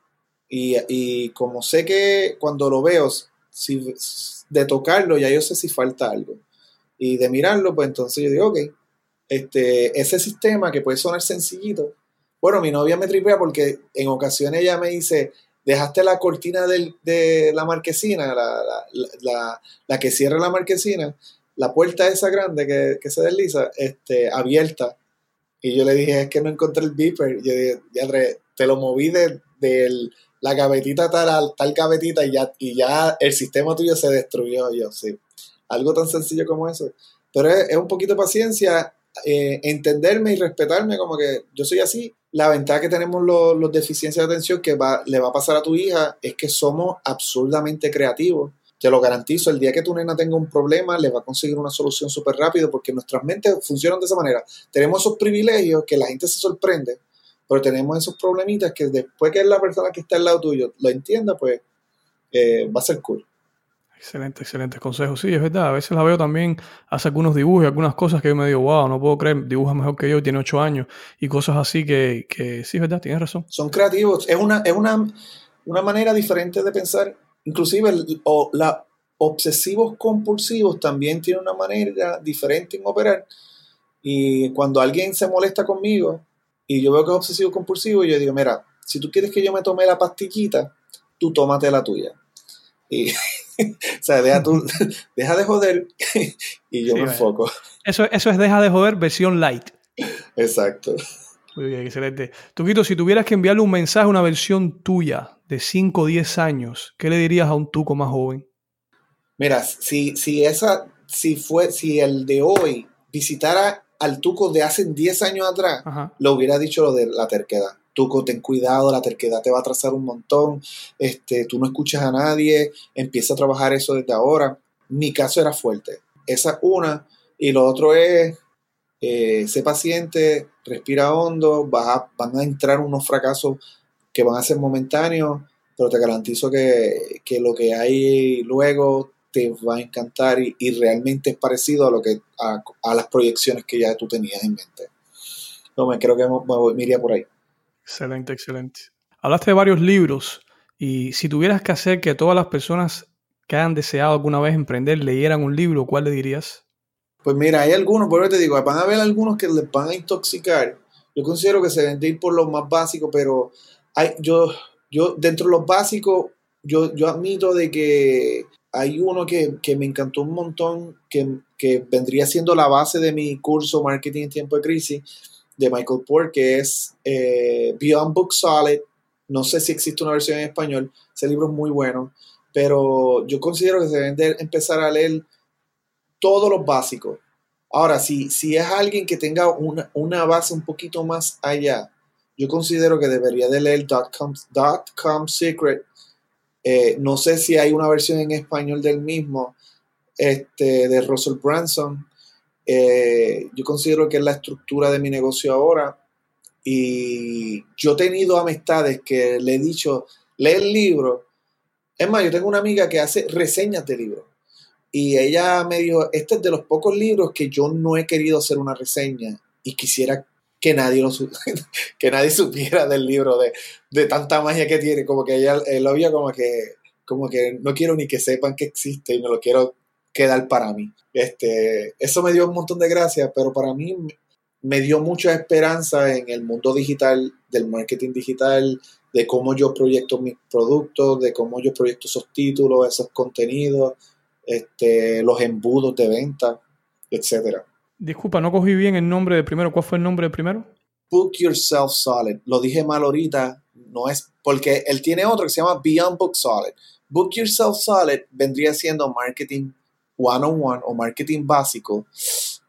Y, y, como sé que cuando lo veo, si, de tocarlo, ya yo sé si falta algo. Y de mirarlo, pues entonces yo digo, ok, este, ese sistema que puede sonar sencillito. Bueno, mi novia me tripea porque en ocasiones ella me dice, dejaste la cortina de la marquesina, la, que cierra la marquesina, la puerta esa grande que, se desliza, este, abierta. Y yo le dije, es que no encontré el beeper. Y yo dije, ya te lo moví de, la gavetita tal, tal gavetita y ya, y ya el sistema tuyo se destruyó. Yo, sí. Algo tan sencillo como eso. Pero es, un poquito de paciencia, eh, entenderme y respetarme como que yo soy así la ventaja que tenemos los, los deficiencias de atención que le va a pasar a tu hija es que somos absurdamente creativos. Te lo garantizo, el día que tu nena tenga un problema, le va a conseguir una solución súper rápido porque nuestras mentes funcionan de esa manera. Tenemos esos privilegios que la gente se sorprende, pero tenemos esos problemitas que después que la persona que está al lado tuyo lo entienda, pues eh, va a ser cool. Excelente, excelente consejo. Sí, es verdad. A veces la veo también, hace algunos dibujos y algunas cosas que yo me digo, wow, no puedo creer, dibuja mejor que yo, tiene ocho años y cosas así que, que sí, es verdad, tienes razón. Son creativos. Es una, es una, una manera diferente de pensar. Inclusive o, la obsesivos compulsivos también tienen una manera diferente en operar. Y cuando alguien se molesta conmigo y yo veo que es obsesivo compulsivo, yo digo, mira, si tú quieres que yo me tome la pastillita, tú tómate la tuya. Y o sea, deja, deja de joder y yo me enfoco. Eso, eso es deja de joder versión light. Exacto. Muy bien, excelente. Tuquito, si tuvieras que enviarle un mensaje a una versión tuya de 5 o 10 años, ¿qué le dirías a un tuco más joven? Mira, si, si esa, si fue, si el de hoy visitara al tuco de hace 10 años atrás, lo hubiera dicho lo de la terquedad tú ten cuidado, la terquedad te va a atrasar un montón, este, tú no escuchas a nadie, empieza a trabajar eso desde ahora. Mi caso era fuerte. Esa es una. Y lo otro es, eh, sé paciente, respira hondo, vas van a entrar unos fracasos que van a ser momentáneos, pero te garantizo que, lo que hay luego te va a encantar y, realmente es parecido a lo que a, las proyecciones que ya tú tenías en mente. No, me creo que me, me iría por ahí. Excelente, excelente. Hablaste de varios libros y si tuvieras que hacer que todas las personas que han deseado alguna vez emprender leyeran un libro, ¿cuál le dirías? Pues mira, hay algunos, por eso te digo, van a haber algunos que les van a intoxicar. Yo considero que se deben ir por lo más básico, pero hay, yo, yo dentro de los básicos, yo, yo admito de que hay uno que, me encantó un montón, que, que, vendría siendo la base de mi curso Marketing en tiempo de crisis, de Michael Port, que es eh, Beyond Book Solid. No sé si existe una versión en español. Ese libro es muy bueno. Pero yo considero que se deben de empezar a leer todos los básicos. Ahora, si, si es alguien que tenga una, base un poquito más allá, yo considero que debería de leer Dot Com, Secret. Eh, no sé si hay una versión en español del mismo, este, de Russell Branson. Eh, yo considero que es la estructura de mi negocio ahora. Y yo he tenido amistades que le he dicho, lee el libro. Es más, yo tengo una amiga que hace reseñas de libros. Y ella me dijo, este es de los pocos libros que yo no he querido hacer una reseña y quisiera que nadie lo que nadie supiera del libro de, de, tanta magia que tiene como que ella lo vio como que como que no quiero ni que sepan que existe y me lo quiero quedar para mí. Este, eso me dio un montón de gracia, pero para mí me dio mucha esperanza en el mundo digital, del marketing digital, de cómo yo proyecto mis productos, de cómo yo proyecto esos títulos, esos contenidos, este, los embudos de venta, etcétera. Disculpa, no cogí bien el nombre de primero. ¿Cuál fue el nombre de primero? Book Yourself Solid. Lo dije mal ahorita, no es porque él tiene otro que se llama Beyond Book Solid. Book Yourself Solid vendría siendo marketing one-on-one o marketing básico,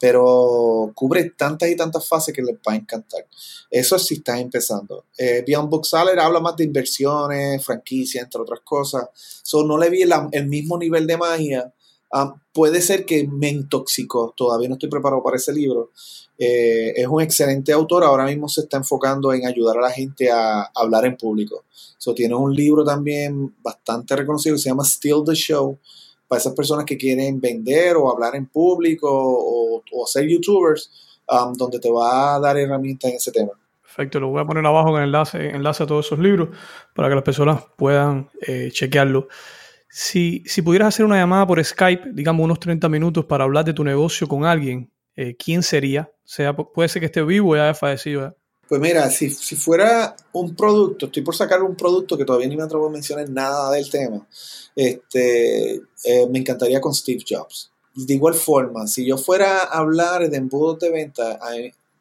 pero cubre tantas y tantas fases que les va a encantar. Eso sí está empezando. Eh, Beyond habla más de inversiones, franquicia, entre otras cosas. So, no le vi el mismo nivel de magia. Ah, puede ser que me intoxicó, todavía no estoy preparado para ese libro. Eh, es un excelente autor, ahora mismo se está enfocando en ayudar a la gente a, hablar en público. So, tiene un libro también bastante reconocido que se llama Still the Show, para esas personas que quieren vender o hablar en público o, ser youtubers, um, donde te va a dar herramientas en ese tema. Perfecto, lo voy a poner abajo en enlace, enlace a todos esos libros para que las personas puedan eh, chequearlo. Si, si, pudieras hacer una llamada por Skype, digamos unos 30 minutos para hablar de tu negocio con alguien, eh, ¿quién sería? sea, puede ser que esté vivo o ya haya fallecido. Pues mira, si, si, fuera un producto, estoy por sacar un producto que todavía ni me atrevo a mencionar nada del tema, este, eh, me encantaría con Steve Jobs. De igual forma, si yo fuera a hablar de embudos de venta,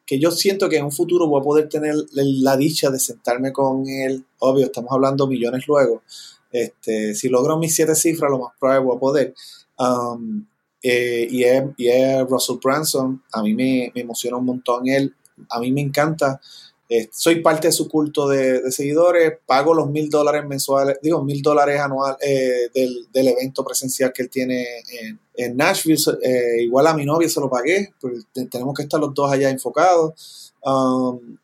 que yo siento que en un futuro voy a poder tener la dicha de sentarme con él, obvio, estamos hablando millones luego, este, si logro mis siete cifras, lo más probable voy a poder. Um, eh, y, es, y, es, Russell Branson, a mí me, me emociona un montón él a mí me encanta. Eh, soy parte de su culto de, seguidores, pago los mil dólares mensuales, digo, mil dólares anual eh, del, evento presencial que él tiene en, Nashville. Eh, igual a mi novia se lo pagué, tenemos que estar los dos allá enfocados. Um,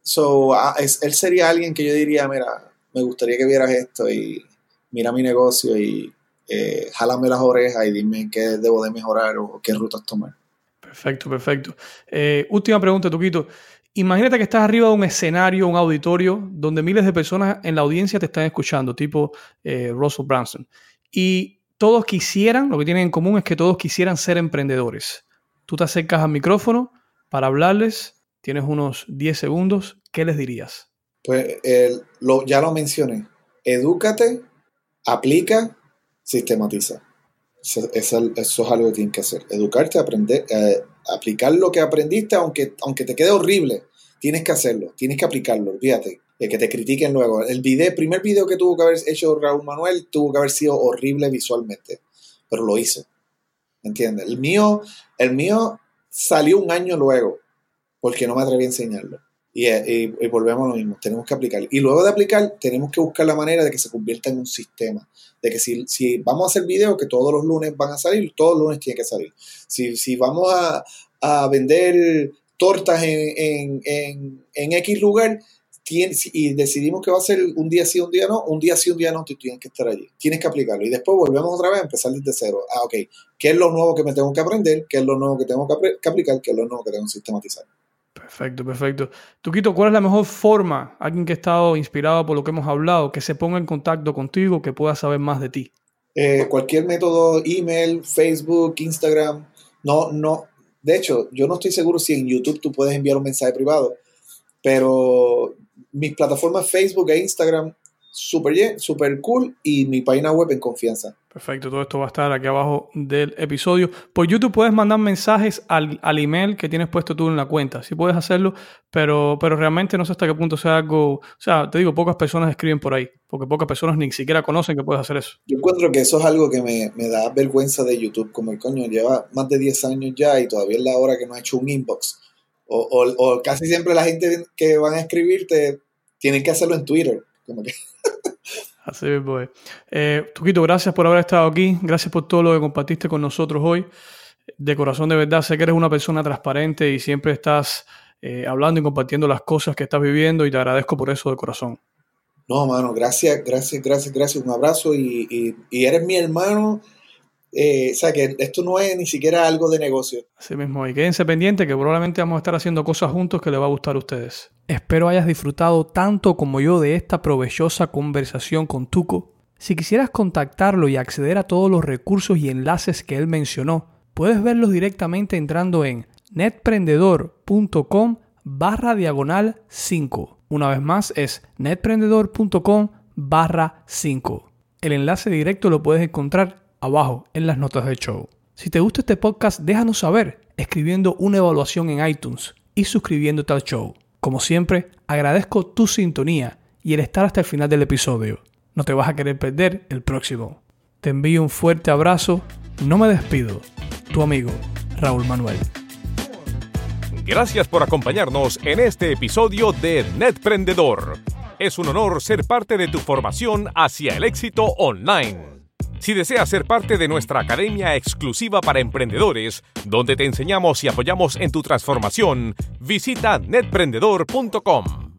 so, él sería alguien que yo diría, mira, me gustaría que vieras esto y mira mi negocio y jálame las orejas y dime qué debo de mejorar o qué rutas tomar. Perfecto, perfecto. Eh, última pregunta, Tuquito. Imagínate que estás arriba de un escenario, un auditorio, donde miles de personas en la audiencia te están escuchando, tipo eh, Russell Branson. Y todos quisieran, lo que tienen en común es que todos quisieran ser emprendedores. Tú te acercas al micrófono para hablarles, tienes unos 10 segundos, ¿qué les dirías? Pues lo, ya lo mencioné. Edúcate, aplica, sistematiza. Eso, es algo que tienes que hacer. Educarte, aprender, eh, aplicar lo que aprendiste, aunque, aunque te quede horrible. Tienes que hacerlo, tienes que aplicarlo, olvídate. De que te critiquen luego. El video, primer video que tuvo que haber hecho Raúl Manuel tuvo que haber sido horrible visualmente, pero lo hizo. ¿Entiendes? El mío, el mío salió un año luego, porque no me atreví a enseñarlo. Y, volvemos a lo mismo, tenemos que aplicar. Y luego de aplicar, tenemos que buscar la manera de que se convierta en un sistema. De que si, si vamos a hacer videos que todos los lunes van a salir, todos los lunes tiene que salir. Si, si vamos a, a vender tortas en, en, en, X lugar y decidimos que va a ser un día sí, un día no, un día sí, un día no, tú tienes que estar allí. Tienes que aplicarlo. Y después volvemos otra vez a empezar desde cero. Ah, ok, ¿qué es lo nuevo que me tengo que aprender? ¿Qué es lo nuevo que tengo que, aplicar? ¿Qué es lo nuevo que tengo que sistematizar? Perfecto, perfecto. Tuquito, ¿cuál es la mejor forma, alguien que ha estado inspirado por lo que hemos hablado, que se ponga en contacto contigo, que pueda saber más de ti? Eh, cualquier método, email, Facebook, Instagram. No, no. De hecho, yo no estoy seguro si en YouTube tú puedes enviar un mensaje privado, pero mis plataformas Facebook e Instagram súper super cool y mi página web en confianza. Perfecto, todo esto va a estar aquí abajo del episodio. Por YouTube puedes mandar mensajes al, email que tienes puesto tú en la cuenta. Sí puedes hacerlo, pero, pero realmente no sé hasta qué punto sea algo... O sea, te digo, pocas personas escriben por ahí, porque pocas personas ni siquiera conocen que puedes hacer eso. Yo encuentro que eso es algo que me, da vergüenza de YouTube, como el coño lleva más de 10 años ya y todavía es la hora que no ha hecho un inbox. O, o casi siempre la gente que van a escribirte tienen que hacerlo en Twitter. Como que... Así es. Eh, Tuquito, gracias por haber estado aquí. Gracias por todo lo que compartiste con nosotros hoy. De corazón, de verdad, sé que eres una persona transparente y siempre estás eh, hablando y compartiendo las cosas que estás viviendo y te agradezco por eso de corazón. No, mano, gracias, gracias, gracias, gracias. Un abrazo y, y eres mi hermano eh, o sea que esto no es ni siquiera algo de negocio. Así mismo, y quédense pendientes que probablemente vamos a estar haciendo cosas juntos que les va a gustar a ustedes. Espero hayas disfrutado tanto como yo de esta provechosa conversación con Tuco. Si quisieras contactarlo y acceder a todos los recursos y enlaces que él mencionó, puedes verlos directamente entrando en netprendedor.com barra diagonal 5. Una vez más es netprendedor.com barra 5. El enlace directo lo puedes encontrar abajo en las notas del show. Si te gusta este podcast, déjanos saber escribiendo una evaluación en iTunes y suscribiéndote al show. Como siempre, agradezco tu sintonía y el estar hasta el final del episodio. No te vas a querer perder el próximo. Te envío un fuerte abrazo. No me despido. Tu amigo, Raúl Manuel. Gracias por acompañarnos en este episodio de Netprendedor. Es un honor ser parte de tu formación hacia el éxito online. Si deseas ser parte de nuestra academia exclusiva para emprendedores, donde te enseñamos y apoyamos en tu transformación, visita netprendedor.com.